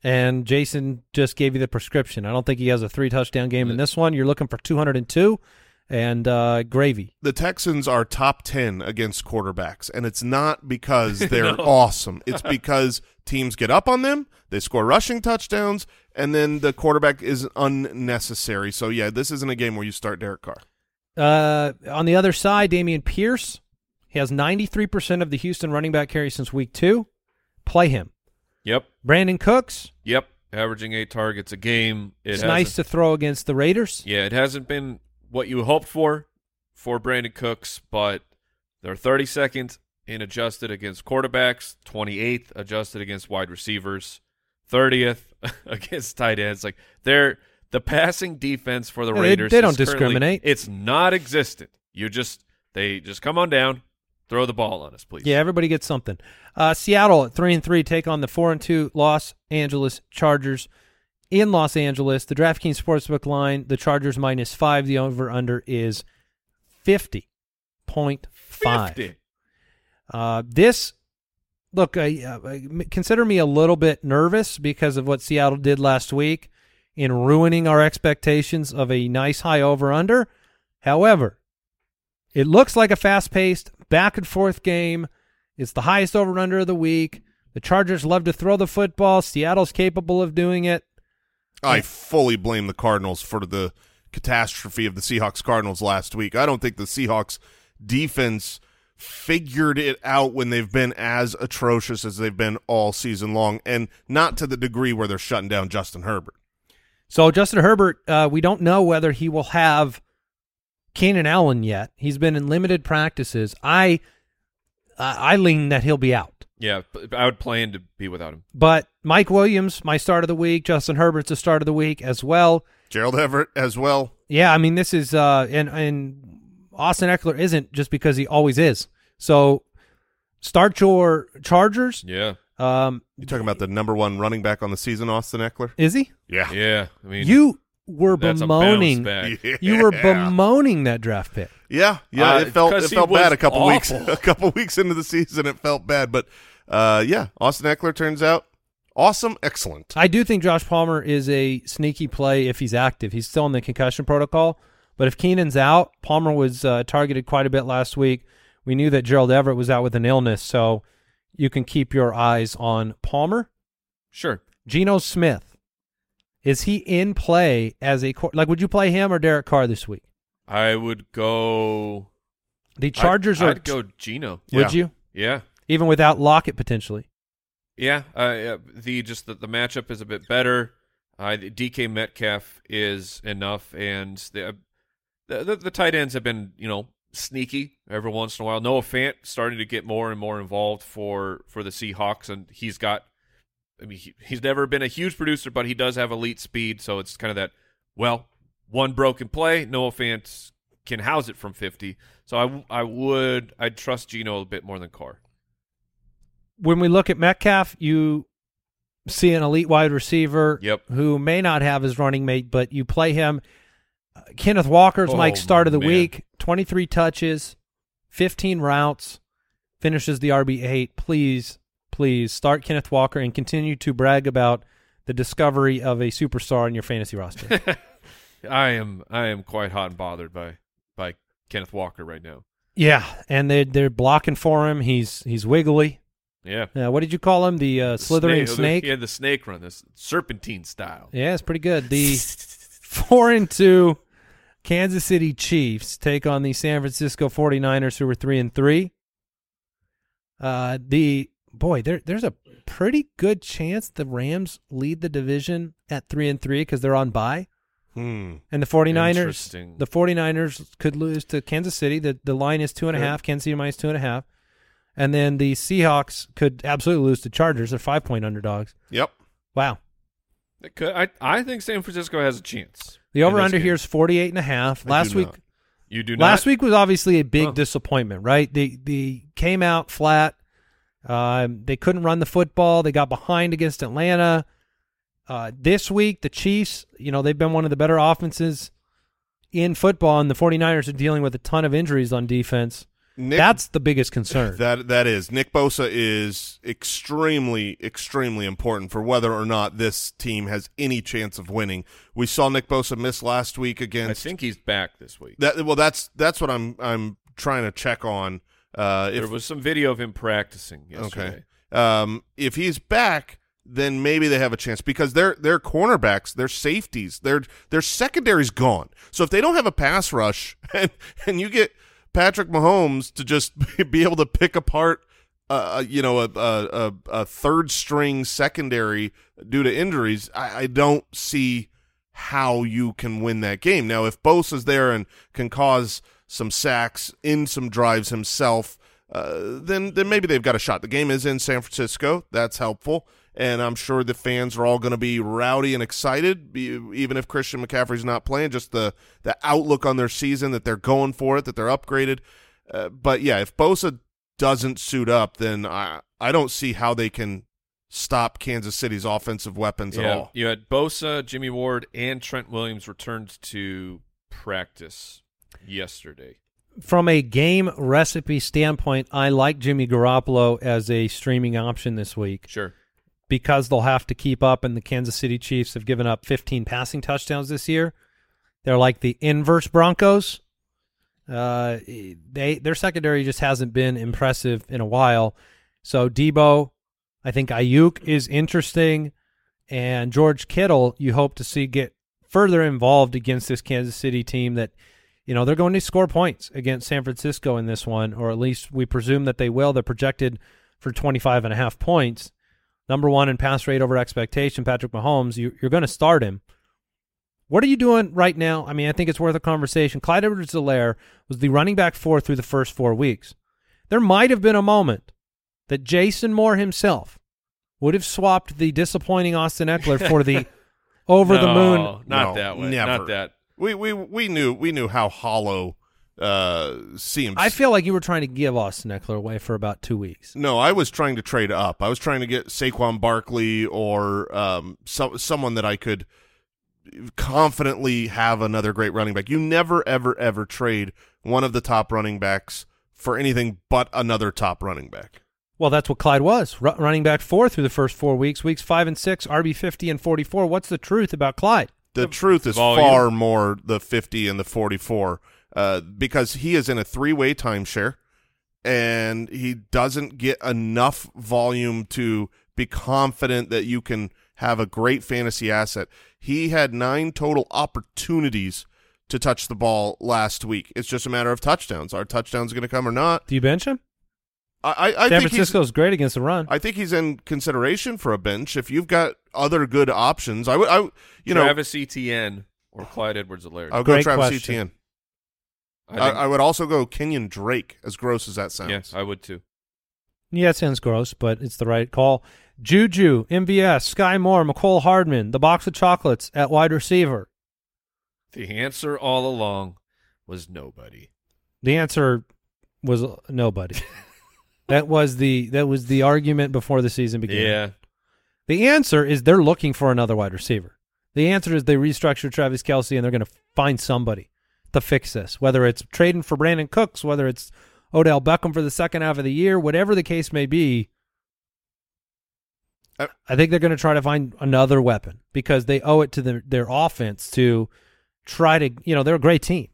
And Jason just gave you the prescription. I don't think he has a three touchdown game in uh, this one. You're looking for 202 and uh, gravy. the Texans are top 10 against quarterbacks, and it's not because they're No. awesome. It's because teams get up on them, they score rushing touchdowns, and then the quarterback is unnecessary. So, yeah, this isn't a game where you start Derek Carr. Uh, on the other side, Dameon Pierce. He has 93% of the Houston running back carries since week two. Play him. Yep. Brandin Cooks. Yep. Averaging eight targets a game. It it's hasn't- nice to throw against the Raiders. Yeah, it hasn't been what you hoped for for Brandin Cooks, but they're 32nd in adjusted against quarterbacks, 28th adjusted against wide receivers, 30th against tight ends. Like they're the passing defense for the Yeah, Raiders. they is don't discriminate. It's not existent. You just they just come on down, throw the ball on us, please. Yeah, everybody gets something. Uh, Seattle at three and three take on the four and two Los Angeles Chargers in Los Angeles. The DraftKings Sportsbook line: the Chargers minus five. The over under is fifty point five. 50. Uh, this look, I, uh, consider me a little bit nervous because of what Seattle did last week in ruining our expectations of a nice high over under. However, it looks like a fast paced back and forth game. It's the highest over under of the week. The Chargers love to throw the football. Seattle's capable of doing it. I fully blame the Cardinals for the catastrophe of the Seahawks Cardinals last week. I don't think the Seahawks defense figured it out when they've been as atrocious as they've been all season long, and not to the degree where they're shutting down Justin Herbert. So Justin Herbert, uh, we don't know whether he will have Keenan Allen yet. He's been in limited practices. I I I lean that he'll be out. Yeah, I would plan to be without him. But Mike Williams, my start of the week. Justin Herbert's the start of the week as well. Gerald Everett as well. Yeah, I mean this is uh and and Austin Ekeler isn't just because he always is. So start your Chargers. Yeah, Um You talking about the number one running back on the season, Austin Ekeler? is he? Yeah. yeah. I mean, You were bemoaning a bounce back. you were bemoaning that draft pick. Yeah, yeah, Uh, it felt it felt bad a couple weeks a couple weeks into the season. It felt bad, but uh, yeah, Austin Ekeler turns out awesome, excellent. I do think Josh Palmer is a sneaky play if he's active. He's still in the concussion protocol, but if Keenan's out, Palmer was uh, targeted quite a bit last week. We knew that Gerald Everett was out with an illness, so you can keep your eyes on Palmer. Sure. Geno Smith, is he in play as a quar- like? Would you play him or Derek Carr this week? I would go. The Chargers I'd, are. I'd go Geno. Would Yeah. you Yeah, even without Lockett potentially? yeah. Uh, the just the, the matchup is a bit better. Uh, DK Metcalf is enough, and the, the the the tight ends have been you know sneaky every once in a while. Noah Fant starting to get more and more involved for for the Seahawks, and he's got. I mean, he, he's never been a huge producer, but he does have elite speed. So it's kind of that. Well, one broken play, Noah Fant can house it from fifty. So I I would I'd trust Geno a bit more than Carr. When we look at Metcalf, you see an elite wide receiver Yep. who may not have his running mate, but you play him. Uh, Kenneth Walker's Oh, Mike's start of the man. week, 23 touches, 15 routes, finishes the RB8. Please, please start Kenneth Walker and continue to brag about the discovery of a superstar in your fantasy roster. I am I am quite hot and bothered by by Kenneth Walker right now. yeah, and they they're blocking for him. He's he's wiggly. Yeah. Uh, what did you call him? The uh, The slithering snake. He had the snake run, this serpentine style. Yeah, it's pretty good. The four and two Kansas City Chiefs take on the San Francisco 49ers who were three and three. Uh the boy, there there's a pretty good chance the Rams lead the division at three and three because they're on bye. Hmm. And the 49ers the 49ers could lose to Kansas City. The the line is two and a half, Kansas City minus two and a half. And then the Seahawks could absolutely lose to Chargers. They're five point underdogs. Yep. Wow. It could, I I think San Francisco has a chance. The over under game. here is 48 and a half. I Last week not. You do not. last week was obviously a big Huh. disappointment, right? They they came out flat. Um, they couldn't run the football. They got behind against Atlanta. Uh, this week, the Chiefs, you know, they've been one of the better offenses in football, and the 49ers are dealing with a ton of injuries on defense. Nick, That's the biggest concern. that that is Nick Bosa is extremely extremely important for whether or not this team has any chance of winning. We saw Nick Bosa miss last week against. I think he's back this week. that. Well, that's that's what I'm I'm trying to check on. Uh, there was some video of him practicing yesterday. Okay. Um, if he's back, then maybe they have a chance because their their cornerbacks, their safeties, their their secondary's gone. So if they don't have a pass rush and and you get Patrick Mahomes to just be able to pick apart, uh, you know, a a, a, a third string secondary due to injuries, I, I don't see how you can win that game. Now, if Bosa's there and can cause some sacks in some drives himself, uh, then then maybe they've got a shot. The game is in San Francisco. That's helpful. And I'm sure the fans are all going to be rowdy and excited, even if Christian McCaffrey's not playing. Just the the outlook on their season that they're going for it, that they're upgraded. Uh, but yeah, if Bosa doesn't suit up, then I I don't see how they can stop Kansas City's offensive weapons at all. you had Bosa, Jimmy Ward, and Trent Williams returned to practice yesterday. From a game recipe standpoint, I like Jimmy Garoppolo as a streaming option this week Sure. Because they'll have to keep up, and the Kansas City Chiefs have given up 15 passing touchdowns this year. They're like the inverse Broncos. Uh, they their secondary just hasn't been impressive in a while. So Deebo, I think Aiyuk is interesting, and George Kittle. You hope to see get further involved against this Kansas City team that you know they're going to score points against San Francisco in this one, or at least we presume that they will. They're projected for 25 and a half points. Number one in pass rate over expectation, Patrick Mahomes. You, you're going to start him. What are you doing right now? I mean, I think it's worth a conversation. Clyde Edwards-Helaire was the running back four through the first four weeks. There might have been a moment that Jason Moore himself would have swapped the disappointing Austin Ekeler for the over the No, moon. Not No, that way. never. Not that. We we we knew we knew how hollow uh seems. I feel like you were trying to give Austin Ekeler away for about two weeks. no, I was trying to trade up. I was trying to get Saquon Barkley or um so, someone that I could confidently have another great running back. You never ever ever trade one of the top running backs for anything but another top running back. Well, that's what Clyde was, Ru- running back four through the first four weeks, weeks five and six, RB fifty and forty four. What's the truth about Clyde? The truth is volume. far more the 50 and the 44 uh, because he is in a three-way timeshare and he doesn't get enough volume to be confident that you can have a great fantasy asset. He had nine total opportunities to touch the ball last week. It's just a matter of touchdowns. Are touchdowns going to come or not? Do you bench him? I, I, I San think he's, Francisco's great against the run. I think he's in consideration for a bench. If you've got other good options, I would, I, you know, Travis Etienne or Clyde Edwards-Helaire. I'll go Great Travis question. Etienne. I I, think- I would also go Kenyan Drake, as gross as that sounds. yes, I would too. Yeah, it sounds gross, but it's the right call. Juju, MVS, Sky Moore, Mecole Hardman, the box of chocolates at wide receiver. The answer all along was nobody. The answer was nobody. that was the that was the argument before the season began. Yeah. The answer is they're looking for another wide receiver. The answer is they restructured Travis Kelce and they're going to find somebody to fix this. Whether it's trading for Brandin Cooks, whether it's Odell Beckham for the second half of the year, whatever the case may be. Uh, I think they're going to try to find another weapon because they owe it to the, their offense to try to, you know, they're a great team.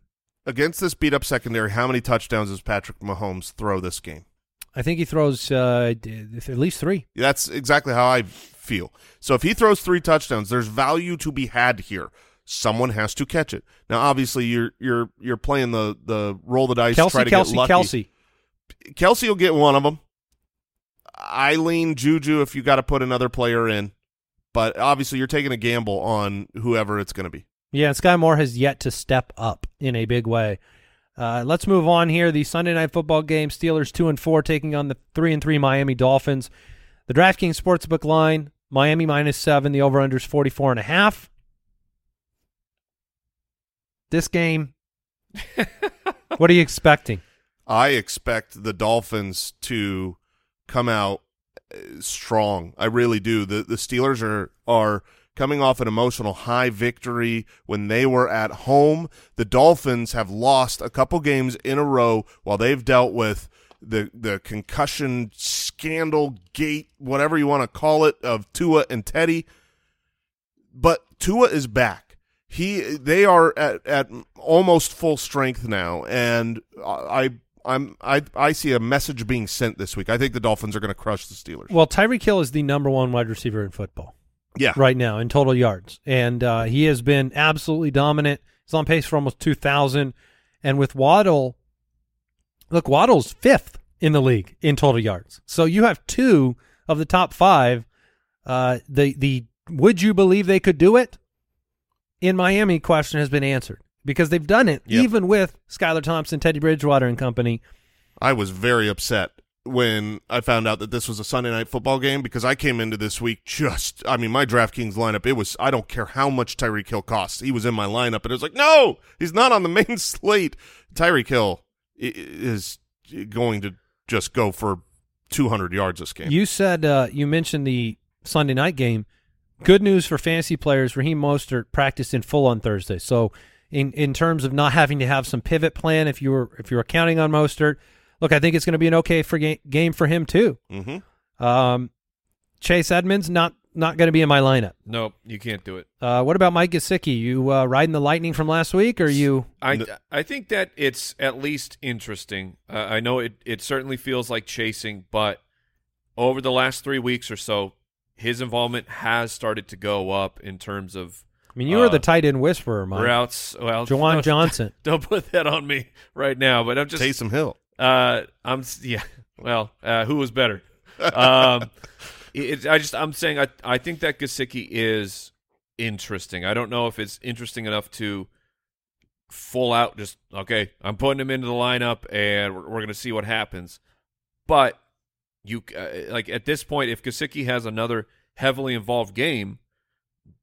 Against this beat up secondary, how many touchdowns does Patrick Mahomes throw this game? I think he throws uh, at least three. That's exactly how I feel. So if he throws three touchdowns, there's value to be had here. Someone has to catch it. Now, obviously, you're you're you're playing the the roll the dice, Kelce, try to Kelce, get lucky. Kelce. Kelce will get one of them. I lean Juju if you got to put another player in, but obviously you're taking a gamble on whoever it's going to be. Yeah, Sky Moore has yet to step up in a big way. Uh, let's move on here. The Sunday night football game: Steelers two and four taking on the three and three Miami Dolphins. The DraftKings sportsbook line: Miami minus seven. The over/under is forty four and a half. This game, what are you expecting? I expect the Dolphins to come out uh, strong. I really do. The the Steelers are are coming off an emotional high victory when they were at home. The Dolphins have lost a couple games in a row while they've dealt with the the concussion scandal gate, whatever you want to call it, of Tua and Teddy. But Tua is back. He they are at at almost full strength now, and I I'm I I see a message being sent this week. I think the Dolphins are going to crush the Steelers. Well, Tyreek Hill is the number one wide receiver in football. yeah, right now in total yards, and uh, he has been absolutely dominant. He's on pace for almost two thousand, and with Waddle, look, Waddle's fifth in the league in total yards. So you have two of the top five. Uh, the the would you believe they could do it in Miami? Question has been answered because they've done it Yep. even with Skylar Thompson, Teddy Bridgewater, and company. I was very upset when I found out that this was a Sunday night football game because I came into this week just, I mean, my DraftKings lineup, it was, I don't care how much Tyreek Hill costs. He was in my lineup, and it was like, no, he's not on the main slate. Tyreek Hill is going to just go for 200 yards this game. You said uh, you mentioned the Sunday night game. Good news for fantasy players. Raheem Mostert practiced in full on Thursday. So, in in terms of not having to have some pivot plan, if you were if you were counting on Mostert, look, I think it's going to be an okay for ga- game for him too. mm-hmm. Um, Chase Edmonds not not going to be in my lineup. Nope, you can't do it. Uh, what about Mike Gesicki? You uh, riding the lightning from last week, or you? I I think that it's at least interesting. Uh, I know it it certainly feels like chasing, but over the last three weeks or so, his involvement has started to go up in terms of I mean, you were the Uh, tight end whisperer, Mike. routes. Well, Juwan no, Johnson. Don't put that on me right now. But I'm just Taysom Hill. Uh, I'm yeah. Well, uh, who was better? Um, it, I just I'm saying I I think that Gesicki is interesting. I don't know if it's interesting enough to full out just okay. I'm putting him into the lineup and we're, we're going to see what happens. But you uh, like at this point, if Gesicki has another heavily involved game,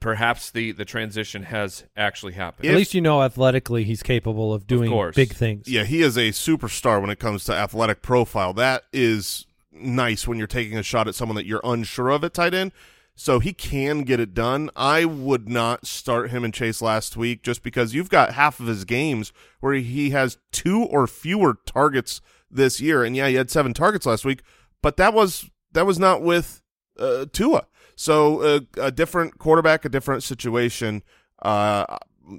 perhaps the the transition has actually happened. At least you know athletically he's capable of doing course. big things. Yeah, he is a superstar when it comes to athletic profile. That is nice when you're taking a shot at someone that you're unsure of at tight end. So he can get it done. I would not start him and Chase last week just because you've got half of his games where he has two or fewer targets this year. And yeah, he had seven targets last week, but that was that was not with uh, Tua. So uh, a different quarterback, a different situation. Uh,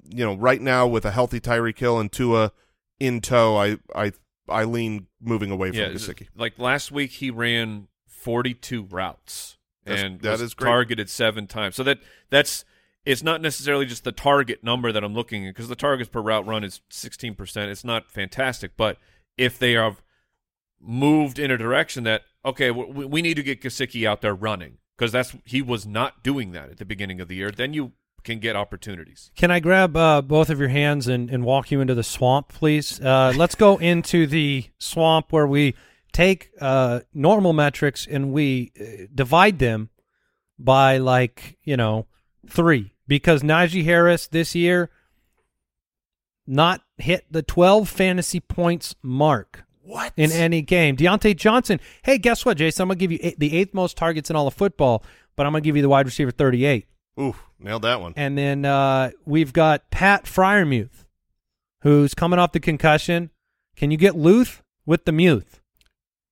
you know, right now with a healthy Tyreek Hill and Tua in tow, I I I lean moving away from yeah, Gesicki. like last week he ran 42 routes That's- and that is great. targeted seven times. So that that's it's not necessarily just the target number that I'm looking at because the targets per route run is 16%. It's not fantastic, but if they are moved in a direction that okay, we, we need to get Gesicki out there running because that's he was not doing that at the beginning of the year, then you can get opportunities. Can I grab uh, both of your hands and, and walk you into the swamp, please? Uh, let's go into the swamp where we take uh, normal metrics and we uh, divide them by like you know three because Najee Harris this year not hit the 12 fantasy points mark What in any game. Diontae Johnson, hey, guess what, Jason? I'm going to give you eight, the eighth most targets in all of football, but I'm going to give you the wide receiver 38. Ooh, nailed that one. And then uh, we've got Pat Freiermuth, who's coming off the concussion. Can you get Luth with the Muth?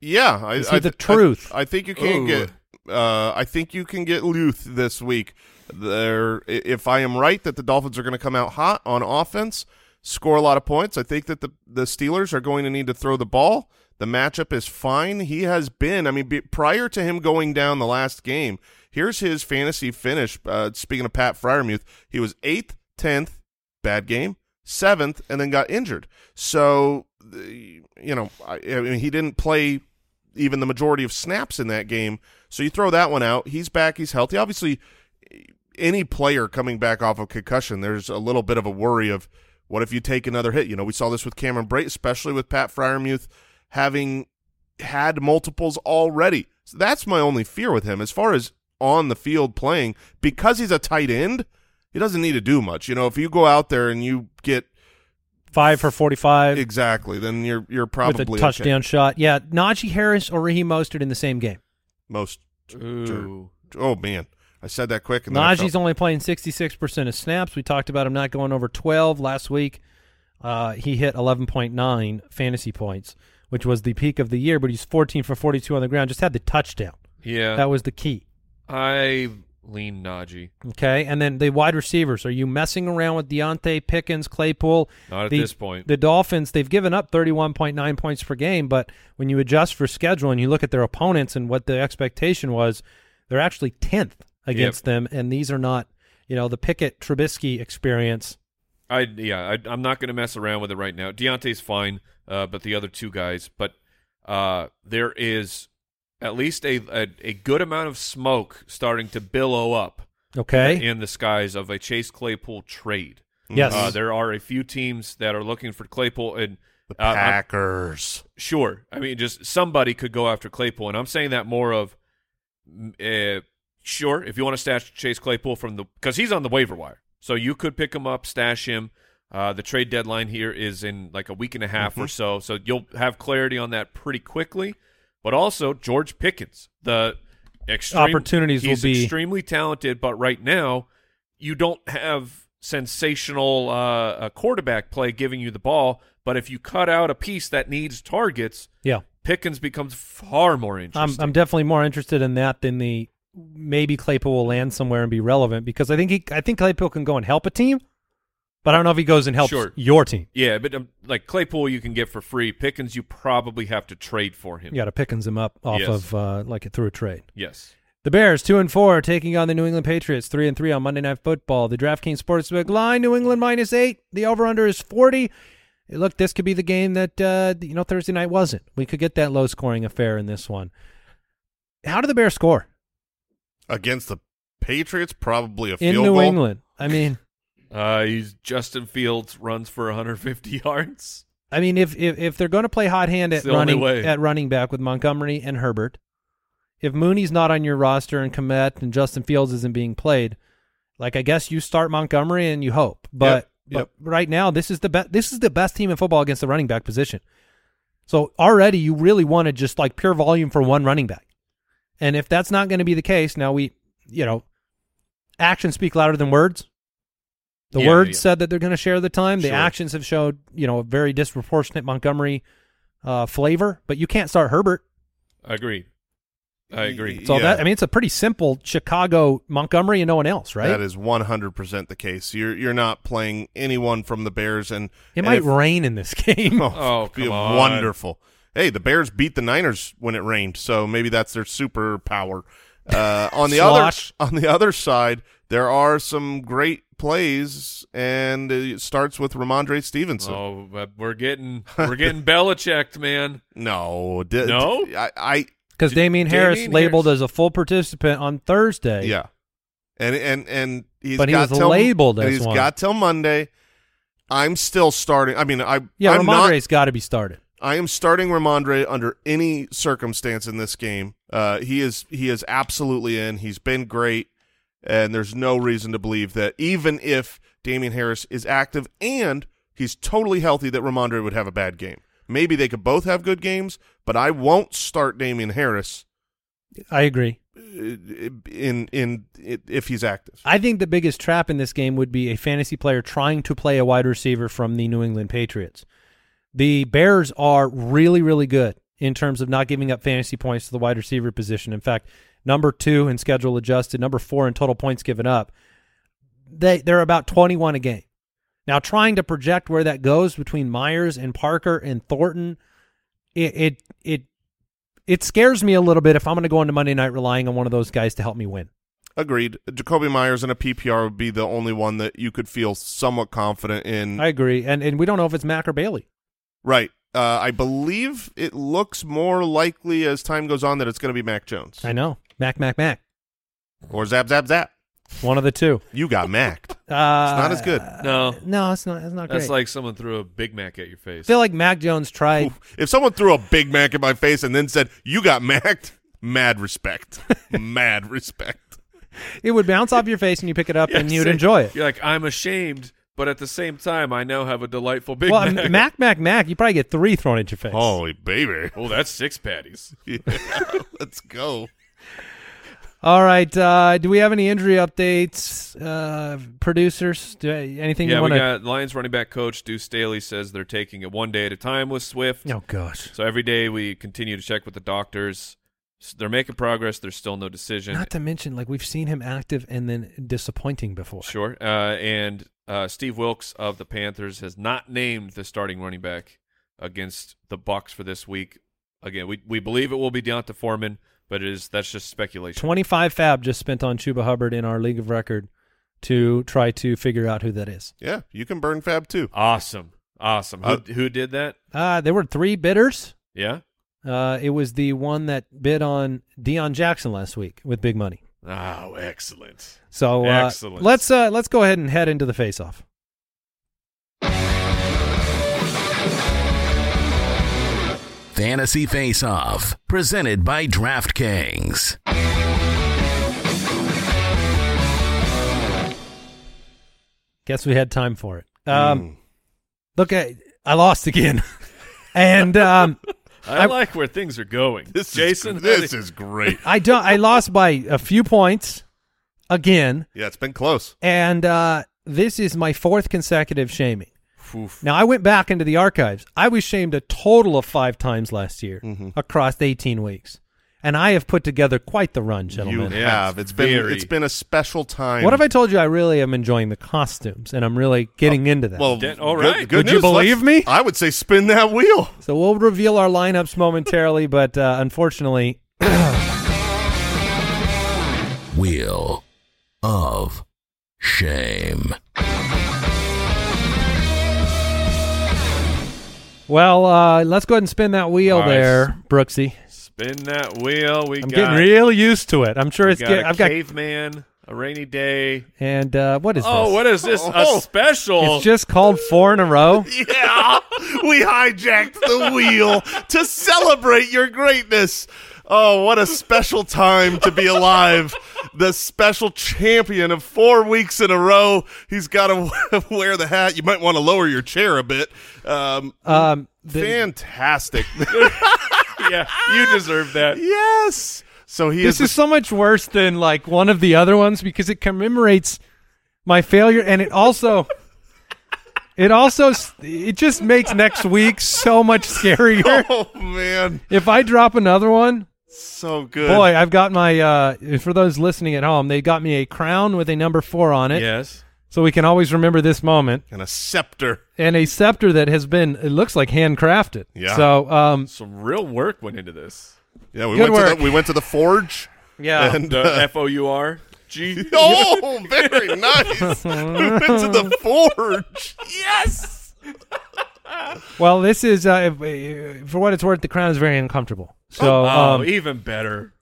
Yeah, I, Is he I, the I- truth? I, think you can Ooh. get. Uh, I think you can get Luth this week. There, if I am right that the Dolphins are going to come out hot on offense, score a lot of points. I think that the the Steelers are going to need to throw the ball. The matchup is fine. He has been. I mean, be, prior to him going down the last game, here's his fantasy finish. Uh, speaking of Pat Freiermuth, he was eighth, tenth, bad game, seventh, and then got injured. So, you know, I, I mean, he didn't play even the majority of snaps in that game. So you throw that one out. He's back. He's healthy. Obviously, any player coming back off of concussion, there's a little bit of a worry of what if you take another hit. You know, we saw this with Cameron Brate, especially with Pat Freiermuth having had multiples already. So that's my only fear with him as far as on the field playing because he's a tight end. He doesn't need to do much. You know, if you go out there and you get Five for 45 exactly, then you're you're with probably a okay. touchdown shot. Yeah, Najee Harris or Raheem Mostert in the same game. Most. Ooh. Oh man, I said that quick. And Najee's felt- only playing 66% of snaps. We talked about him not going over 12 last week. Uh, he hit 11.9 fantasy points, which was the peak of the year, but he's 14 for 42 on the ground. Just had the touchdown. Yeah. That was the key. I lean Najee. Okay, and then the wide receivers. Are you messing around with Diontae Pickens, Claypool? Not at The- this point. The Dolphins, they've given up 31.9 points per game, but when you adjust for schedule and you look at their opponents and what the expectation was, they're actually 10th against them, and these are not, you know, the Pickett Trubisky experience. I yeah, I, I'm not going to mess around with it right now. Diontae's fine, uh, but the other two guys. But uh, there is at least a, a a good amount of smoke starting to billow up Okay. in the skies of a Chase Claypool trade. yes. Uh, there are a few teams that are looking for Claypool, and The Uh, Packers. Sure. I mean, just somebody could go after Claypool, and I'm saying that more of, uh, sure, if you want to stash Chase Claypool from the because he's on the waiver wire, so you could pick him up, stash him. Uh, the trade deadline here is in like a week and a half or so, so you'll have clarity on that pretty quickly. But also George Pickens, the extreme, Opportunities will he's be- extremely talented, but right now you don't have sensational uh, quarterback play giving you the ball. But if you cut out a piece that needs targets, Yeah. Pickens becomes far more I'm interesting. I'm definitely more interested in that than the maybe Claypool will land somewhere and be relevant because I think he I think Claypool can go and help a team, but I don't know if he goes and helps Sure. your team. yeah, but um, like Claypool, you can get for free. Pickens, you probably have to trade for him. You got to Pickens him up off Yes. of uh, like through a trade. Yes. The Bears two and four taking on the New England Patriots three and three on Monday Night Football. The DraftKings Sportsbook line New England minus eight. The over under is forty. Look, this could be the game that uh, you know Thursday night wasn't. We could get that low scoring affair in this one. How do the Bears score Against the Patriots, probably a in field New goal. England? I mean, Uh, he's Justin Fields runs for 150 yards. I mean, if if, if they're going to play hot hand at It's the only running way. at running back with Montgomery and Herbert, if Mooney's not on your roster and Kmet and Justin Fields isn't being played, like I guess you start Montgomery and you hope. But Yep, but right now, this is the best. This is the best team in football against the running back position. So already, you really want to just like pure volume for one running back, and if that's not going to be the case, now we, you know, actions speak louder than words. The Yeah, words yeah. said that they're going to share the time. The Sure. actions have showed, you know, a very disproportionate Montgomery uh, flavor. But you can't start Herbert. Agreed. I agree. So Yeah. that I mean, it's a pretty simple Chicago Montgomery and no one else, right? That is 100% the case. You're you're not playing anyone from the Bears, and it and might if- rain in this game. Oh, be come on. wonderful. Hey, the Bears beat the Niners when it rained, so maybe that's their superpower. Uh, on the Slosh. other on the other side, there are some great plays, and it starts with Rhamondre Stevenson. Oh, but we're getting we're getting Belichicked, man. No, di- No? I, I Because Damien Harris Damien labeled Harris. as a full participant on Thursday. yeah, and and and he's But he got was till, labeled and as he's one. got till Monday. I'm still starting. I mean, I Yeah, I'm not Rhamondre's got to be started. I am starting Rhamondre under any circumstance in this game. Uh, he is he is absolutely in. He's been great, and there's no reason to believe that even if Damien Harris is active and he's totally healthy, that Rhamondre would have a bad game. Maybe they could both have good games, but I won't start Damien Harris I agree. uh, in in if he's active. I think the biggest trap in this game would be a fantasy player trying to play a wide receiver from the New England Patriots. The Bears are really, really good in terms of not giving up fantasy points to the wide receiver position. In fact, number two in schedule adjusted, number four in total points given up. They they're about twenty one a game. Now, trying to project where that goes between Meyers and Parker and Thornton, it it it, it scares me a little bit if I'm going to go into Monday night relying on one of those guys to help me win. Agreed. Jakobi Meyers in a PPR would be the only one that you could feel somewhat confident in. I agree, and and we don't know if it's Mack or Bailey. Right. Uh, I believe it looks more likely as time goes on that it's going to be Mac Jones I know Mac Mac Mac, or Zap Zap Zap. one of the two. You got Macked. Uh, not as good. No, No, it's not. It's not that's great. like someone threw a Big Mac at your I face. feel like Mac Jones tried. Oof. If someone threw a Big Mac in my face and then said you got Macked, mad respect, mad respect. It would bounce off your face and you pick it up and you'd say- enjoy it. You're like, I'm ashamed, but at the same time, I now have a delightful Big well, Mac. Mac Mac Mac, you probably get three thrown at your face. Holy baby. Oh, that's six patties. Yeah, let's go. All right. Uh, do we have any injury updates, uh, producers? Do, anything yeah, you we want to? got Lions running back coach Deuce Staley says they're taking it one day at a time with Swift. Oh gosh. So every day we continue to check with the doctors. S- They're making progress. There's still no decision. Not to mention, like we've seen him active and then disappointing before. Sure. Uh, and uh, Steve Wilks of the Panthers has not named the starting running back against the Bucks for this week. Again, we we believe it will be D'Onta Foreman, but it is that's just speculation. Twenty-five fab just spent on Chuba Hubbard in our league of record to try to figure out who that is. Yeah, you can burn Fab too. Awesome, awesome. Who, Uh, who did that? Uh, there were three bidders. Yeah. Uh, it was the one that bid on Deon Jackson last week with big money. Oh, excellent. So uh, Excellent. let's uh, let's go ahead and head into the face-off. Fantasy Face Off, presented by DraftKings. Guess we had time for it. Um, Mm. Look, I, I lost again, and um, I, I- like where things are going. This Jason, is, this is great. I don't. I lost by a few points again, Yeah, it's been close. and uh, this is my fourth consecutive shaming. Oof. Now I went back into the archives. I was shamed a total of five times last year Mm-hmm. across 18 weeks, and I have put together quite the run, gentlemen. Yeah, have. it's It's been very- it's been a special time. What if I told you I really am enjoying the costumes and I'm really getting into that? Well, Then- all good- good Would you believe Let's- me? I would say spin that wheel. so we'll reveal our lineups momentarily, but uh, unfortunately, Wheel of Shame. well, uh, let's go ahead and spin that wheel Nice. there, Brooksy. Spin that wheel. We I'm got, getting real used to it. I'm sure it's. it's got get, a I've got caveman, a rainy day. and uh, what is this? Oh, this? what is this? Oh. A special. It's just called four in a row. Yeah, we hijacked the wheel to celebrate your greatness. Oh, what a special time to be alive. The special champion of four weeks in a row. He's got to wear the hat. You might want to lower your chair a bit. Um, Um, the- fantastic. yeah, you deserve that. yes. So he this is, is so much worse than like one of the other ones because it commemorates my failure and it also it also it just makes next week so much scarier Oh man, if i drop another one so good. boy i've got my uh for those listening at home they got me a crown with a number four on it Yes. So we can always remember this moment and a scepter. and a scepter that has been it looks like handcrafted Yeah. so um Some real work went into this. Yeah, we Good went to the we went to the forge. yeah And The uh, F O U R G. oh, very nice. we went to the forge. Yes. well this is uh if- for what it's worth the crown is very uncomfortable so Oh, um even better.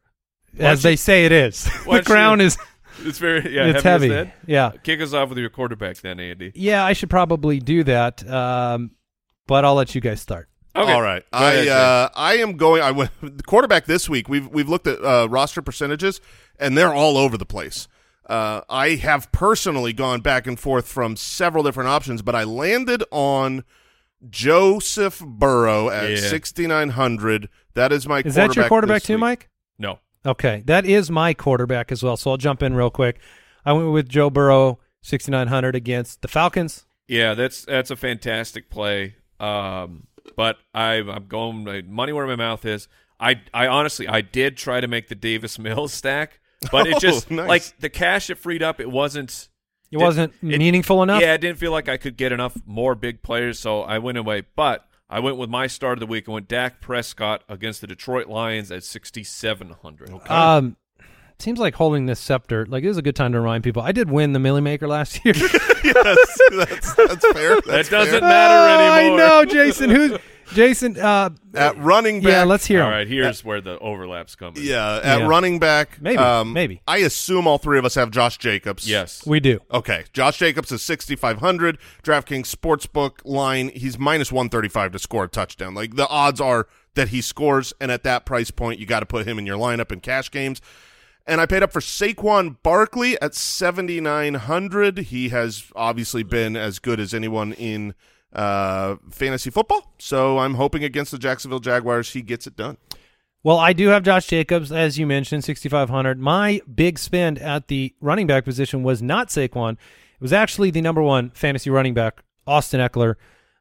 as they say it is. the crown you- is It's very yeah. it's heavy. heavy. that. Yeah, Kick us off with your quarterback then, Andy. yeah. I should probably do that, um, but I'll let you guys start. Okay. All right. Go I Jay. uh, I am going. I went the quarterback this week. We've we've looked at uh, roster percentages, and they're all over the place. Uh, I have personally gone back and forth from several different options, but I landed on Joseph Burrow at Yeah. sixty nine hundred. That is my. Is that your quarterback this too, week. Mike? no. Okay, that is my quarterback as well. So I'll jump in real quick. I went with Joe Burrow, sixty nine hundred against the Falcons. Yeah, that's that's a fantastic play. Um, but I, I'm going money where my mouth is. I I honestly I did try to make the Davis Mills stack, but it Oh, just nice. like the cash it freed up. It wasn't. It wasn't it- meaningful enough. Yeah, I didn't feel like I could get enough more big players, so I went away. But I went with my start of the week. I went Dak Prescott against the Detroit Lions at 6,700. Um, seems like holding this scepter. Like this is a good time to remind people. I did win the Milly Maker last year. yes, that's that's fair. That doesn't fair. matter Oh, anymore. I know, Jason. Who's Jason? Uh, At running back, yeah, let's hear. All him. right, here's where the overlaps come in. Yeah, at Yeah. running back, Maybe, um, maybe. I assume all three of us have Josh Jacobs. Yes. We do. Okay, Josh Jacobs is 6,500. DraftKings Sportsbook line, he's minus 135 to score a touchdown. Like, the odds are that he scores, and at that price point, you got to put him in your lineup in cash games. And I paid up for Saquon Barkley at 7,900. He has obviously been as good as anyone in uh, fantasy football. So I'm hoping against the Jacksonville Jaguars, he gets it done. Well, I do have Josh Jacobs, as you mentioned, 6,500. My big spend at the running back position was not Saquon. It was actually the number one fantasy running back, Austin Ekeler.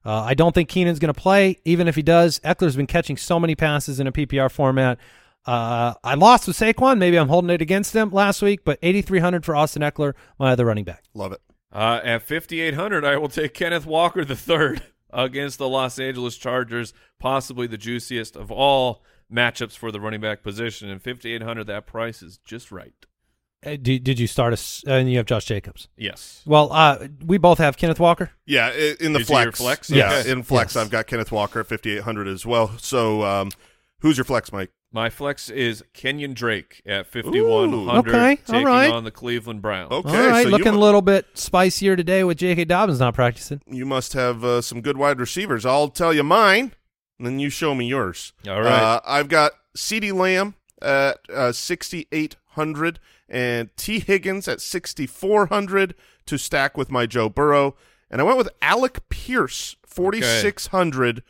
Uh, I don't think Keenan's going to play. Even if he does, Ekeler's been catching so many passes in a PPR format. Uh, I lost with Saquon. Maybe I'm holding it against him last week, but 8,300 for Austin Ekeler, my other running back. Love it. Uh, at 5,800, I will take Kenneth Walker III against the Los Angeles Chargers, possibly the juiciest of all matchups for the running back position. And 5,800, that price is just right. Uh, did, did you start us? Uh, and you have Josh Jacobs. Yes. Well, uh, we both have Kenneth Walker. Yeah, in the Is flex. flex? Yeah, Okay. in flex, Yes. I've got Kenneth Walker at 5,800 as well. So, um, who's your flex, Mike? My flex is Kenyan Drake at 5,100, okay, taking right. on the Cleveland Browns. Okay, All right, so looking you, a little bit spicier today with J.K. Dobbins not practicing. you must have uh, some good wide receivers. I'll tell you mine. and then you show me yours. All right. Uh, I've got CeeDee Lamb at uh, 6,800 and Tee Higgins at 6,400 to stack with my Joe Burrow. And I went with Alec Pierce, 4,600.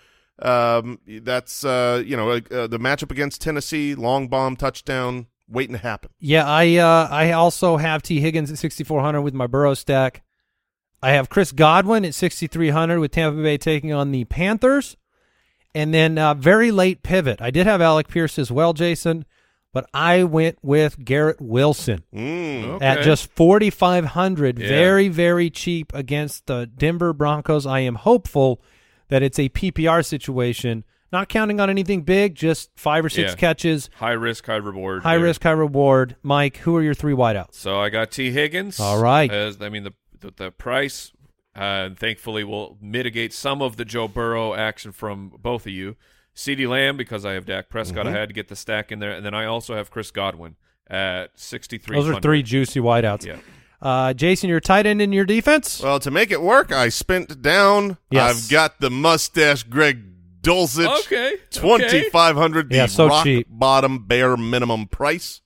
Um, that's, uh, you know, uh, the matchup against Tennessee, long bomb touchdown, waiting to happen. Yeah, I uh, I also have Tee Higgins at 6400 with my Burrow stack. I have Chris Godwin at 6300 with Tampa Bay taking on the Panthers. And then uh, very late pivot. I did have Alec Pierce as well, Jason, but I went with Garrett Wilson Mm. at just 4500 Yeah. very very cheap against the Denver Broncos. I am hopeful that it's a PPR situation, not counting on anything big, just 5 or 6 Yeah. catches, high risk, high reward. high risk, high reward. Mike, who are your three wideouts? So I got Tee Higgins. All right. As, I mean the the, the price, uh, thankfully, will mitigate some of the Joe Burrow action from both of you. CeeDee Lamb because I have Dak Prescott. Mm-hmm. I had to get the stack in there, and then I also have Chris Godwin at sixty three. Those are three juicy wideouts. Yeah. Uh, Jason, your tight end in your defense? Well, to make it work, I spent down. Yes. I've got the mustache Greg Dulcich. Okay. Twenty five hundred, the Yeah, so rock cheap. bottom bare minimum price,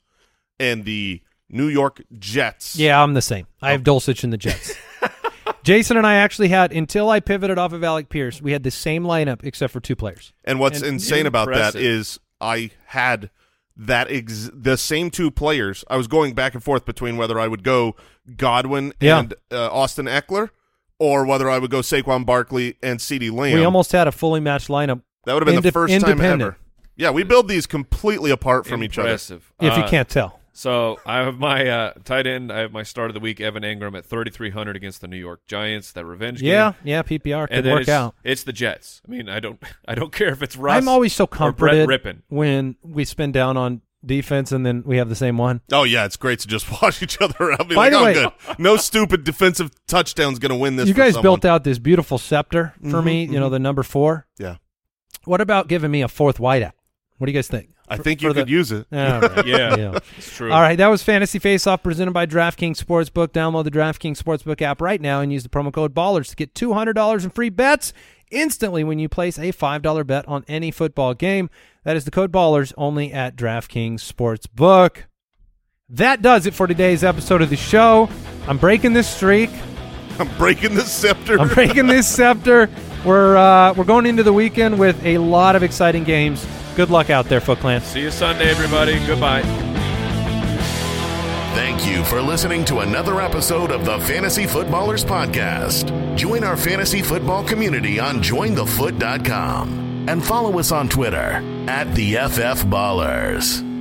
and the New York Jets. Yeah, I'm the same. I have Dulcich in the Jets. Jason and I actually had until I pivoted off of Alec Pierce, we had the same lineup except for two players. And what's And- insane about that Impressive. is I had that ex- the same two players. I was going back and forth between whether I would go Godwin Yeah. and uh, Austin Ekeler, or whether I would go Saquon Barkley and CeeDee Lamb. We almost had a fully matched lineup that would have been the first time ever. Yeah, we build these completely apart from each other. Impressive. if you Uh, can't tell. So I have my uh, tight end. I have my start of the week, Evan Engram at thirty three hundred against the New York Giants. That revenge game. Yeah, yeah, PPR could and work it's, out. It's the Jets. I mean, I don't, I don't care if it's Russ. I'm always so or Brett comforted Rypien. when we spin down on defense and then we have the same one. Oh yeah, it's great to just watch each other out. Be By like, the oh, way- good. No stupid defensive touchdown's going to win this. you for guys someone. built out this beautiful scepter for Mhm, me, you know, the number four. Yeah, What about giving me a fourth wideout? What do you guys think? I think for you the- could use it. All right. Yeah. yeah. It's true. All right, that was Fantasy Face Off presented by DraftKings Sportsbook. Download the DraftKings Sportsbook app right now and use the promo code BALLERS to get $200 in free bets instantly when you place a $5 bet on any football game. That is the code BALLERS only at DraftKings Sportsbook. That does it for today's episode of the show. I'm breaking this streak. I'm breaking the scepter. I'm breaking this scepter. We're uh, we're going into the weekend with a lot of exciting games. Good luck out there, Foot Clan. See you Sunday, everybody. Goodbye. Thank you for listening to another episode of the Fantasy Footballers Podcast. Join our fantasy football community on jointhefoot.com and follow us on Twitter at the FF Ballers.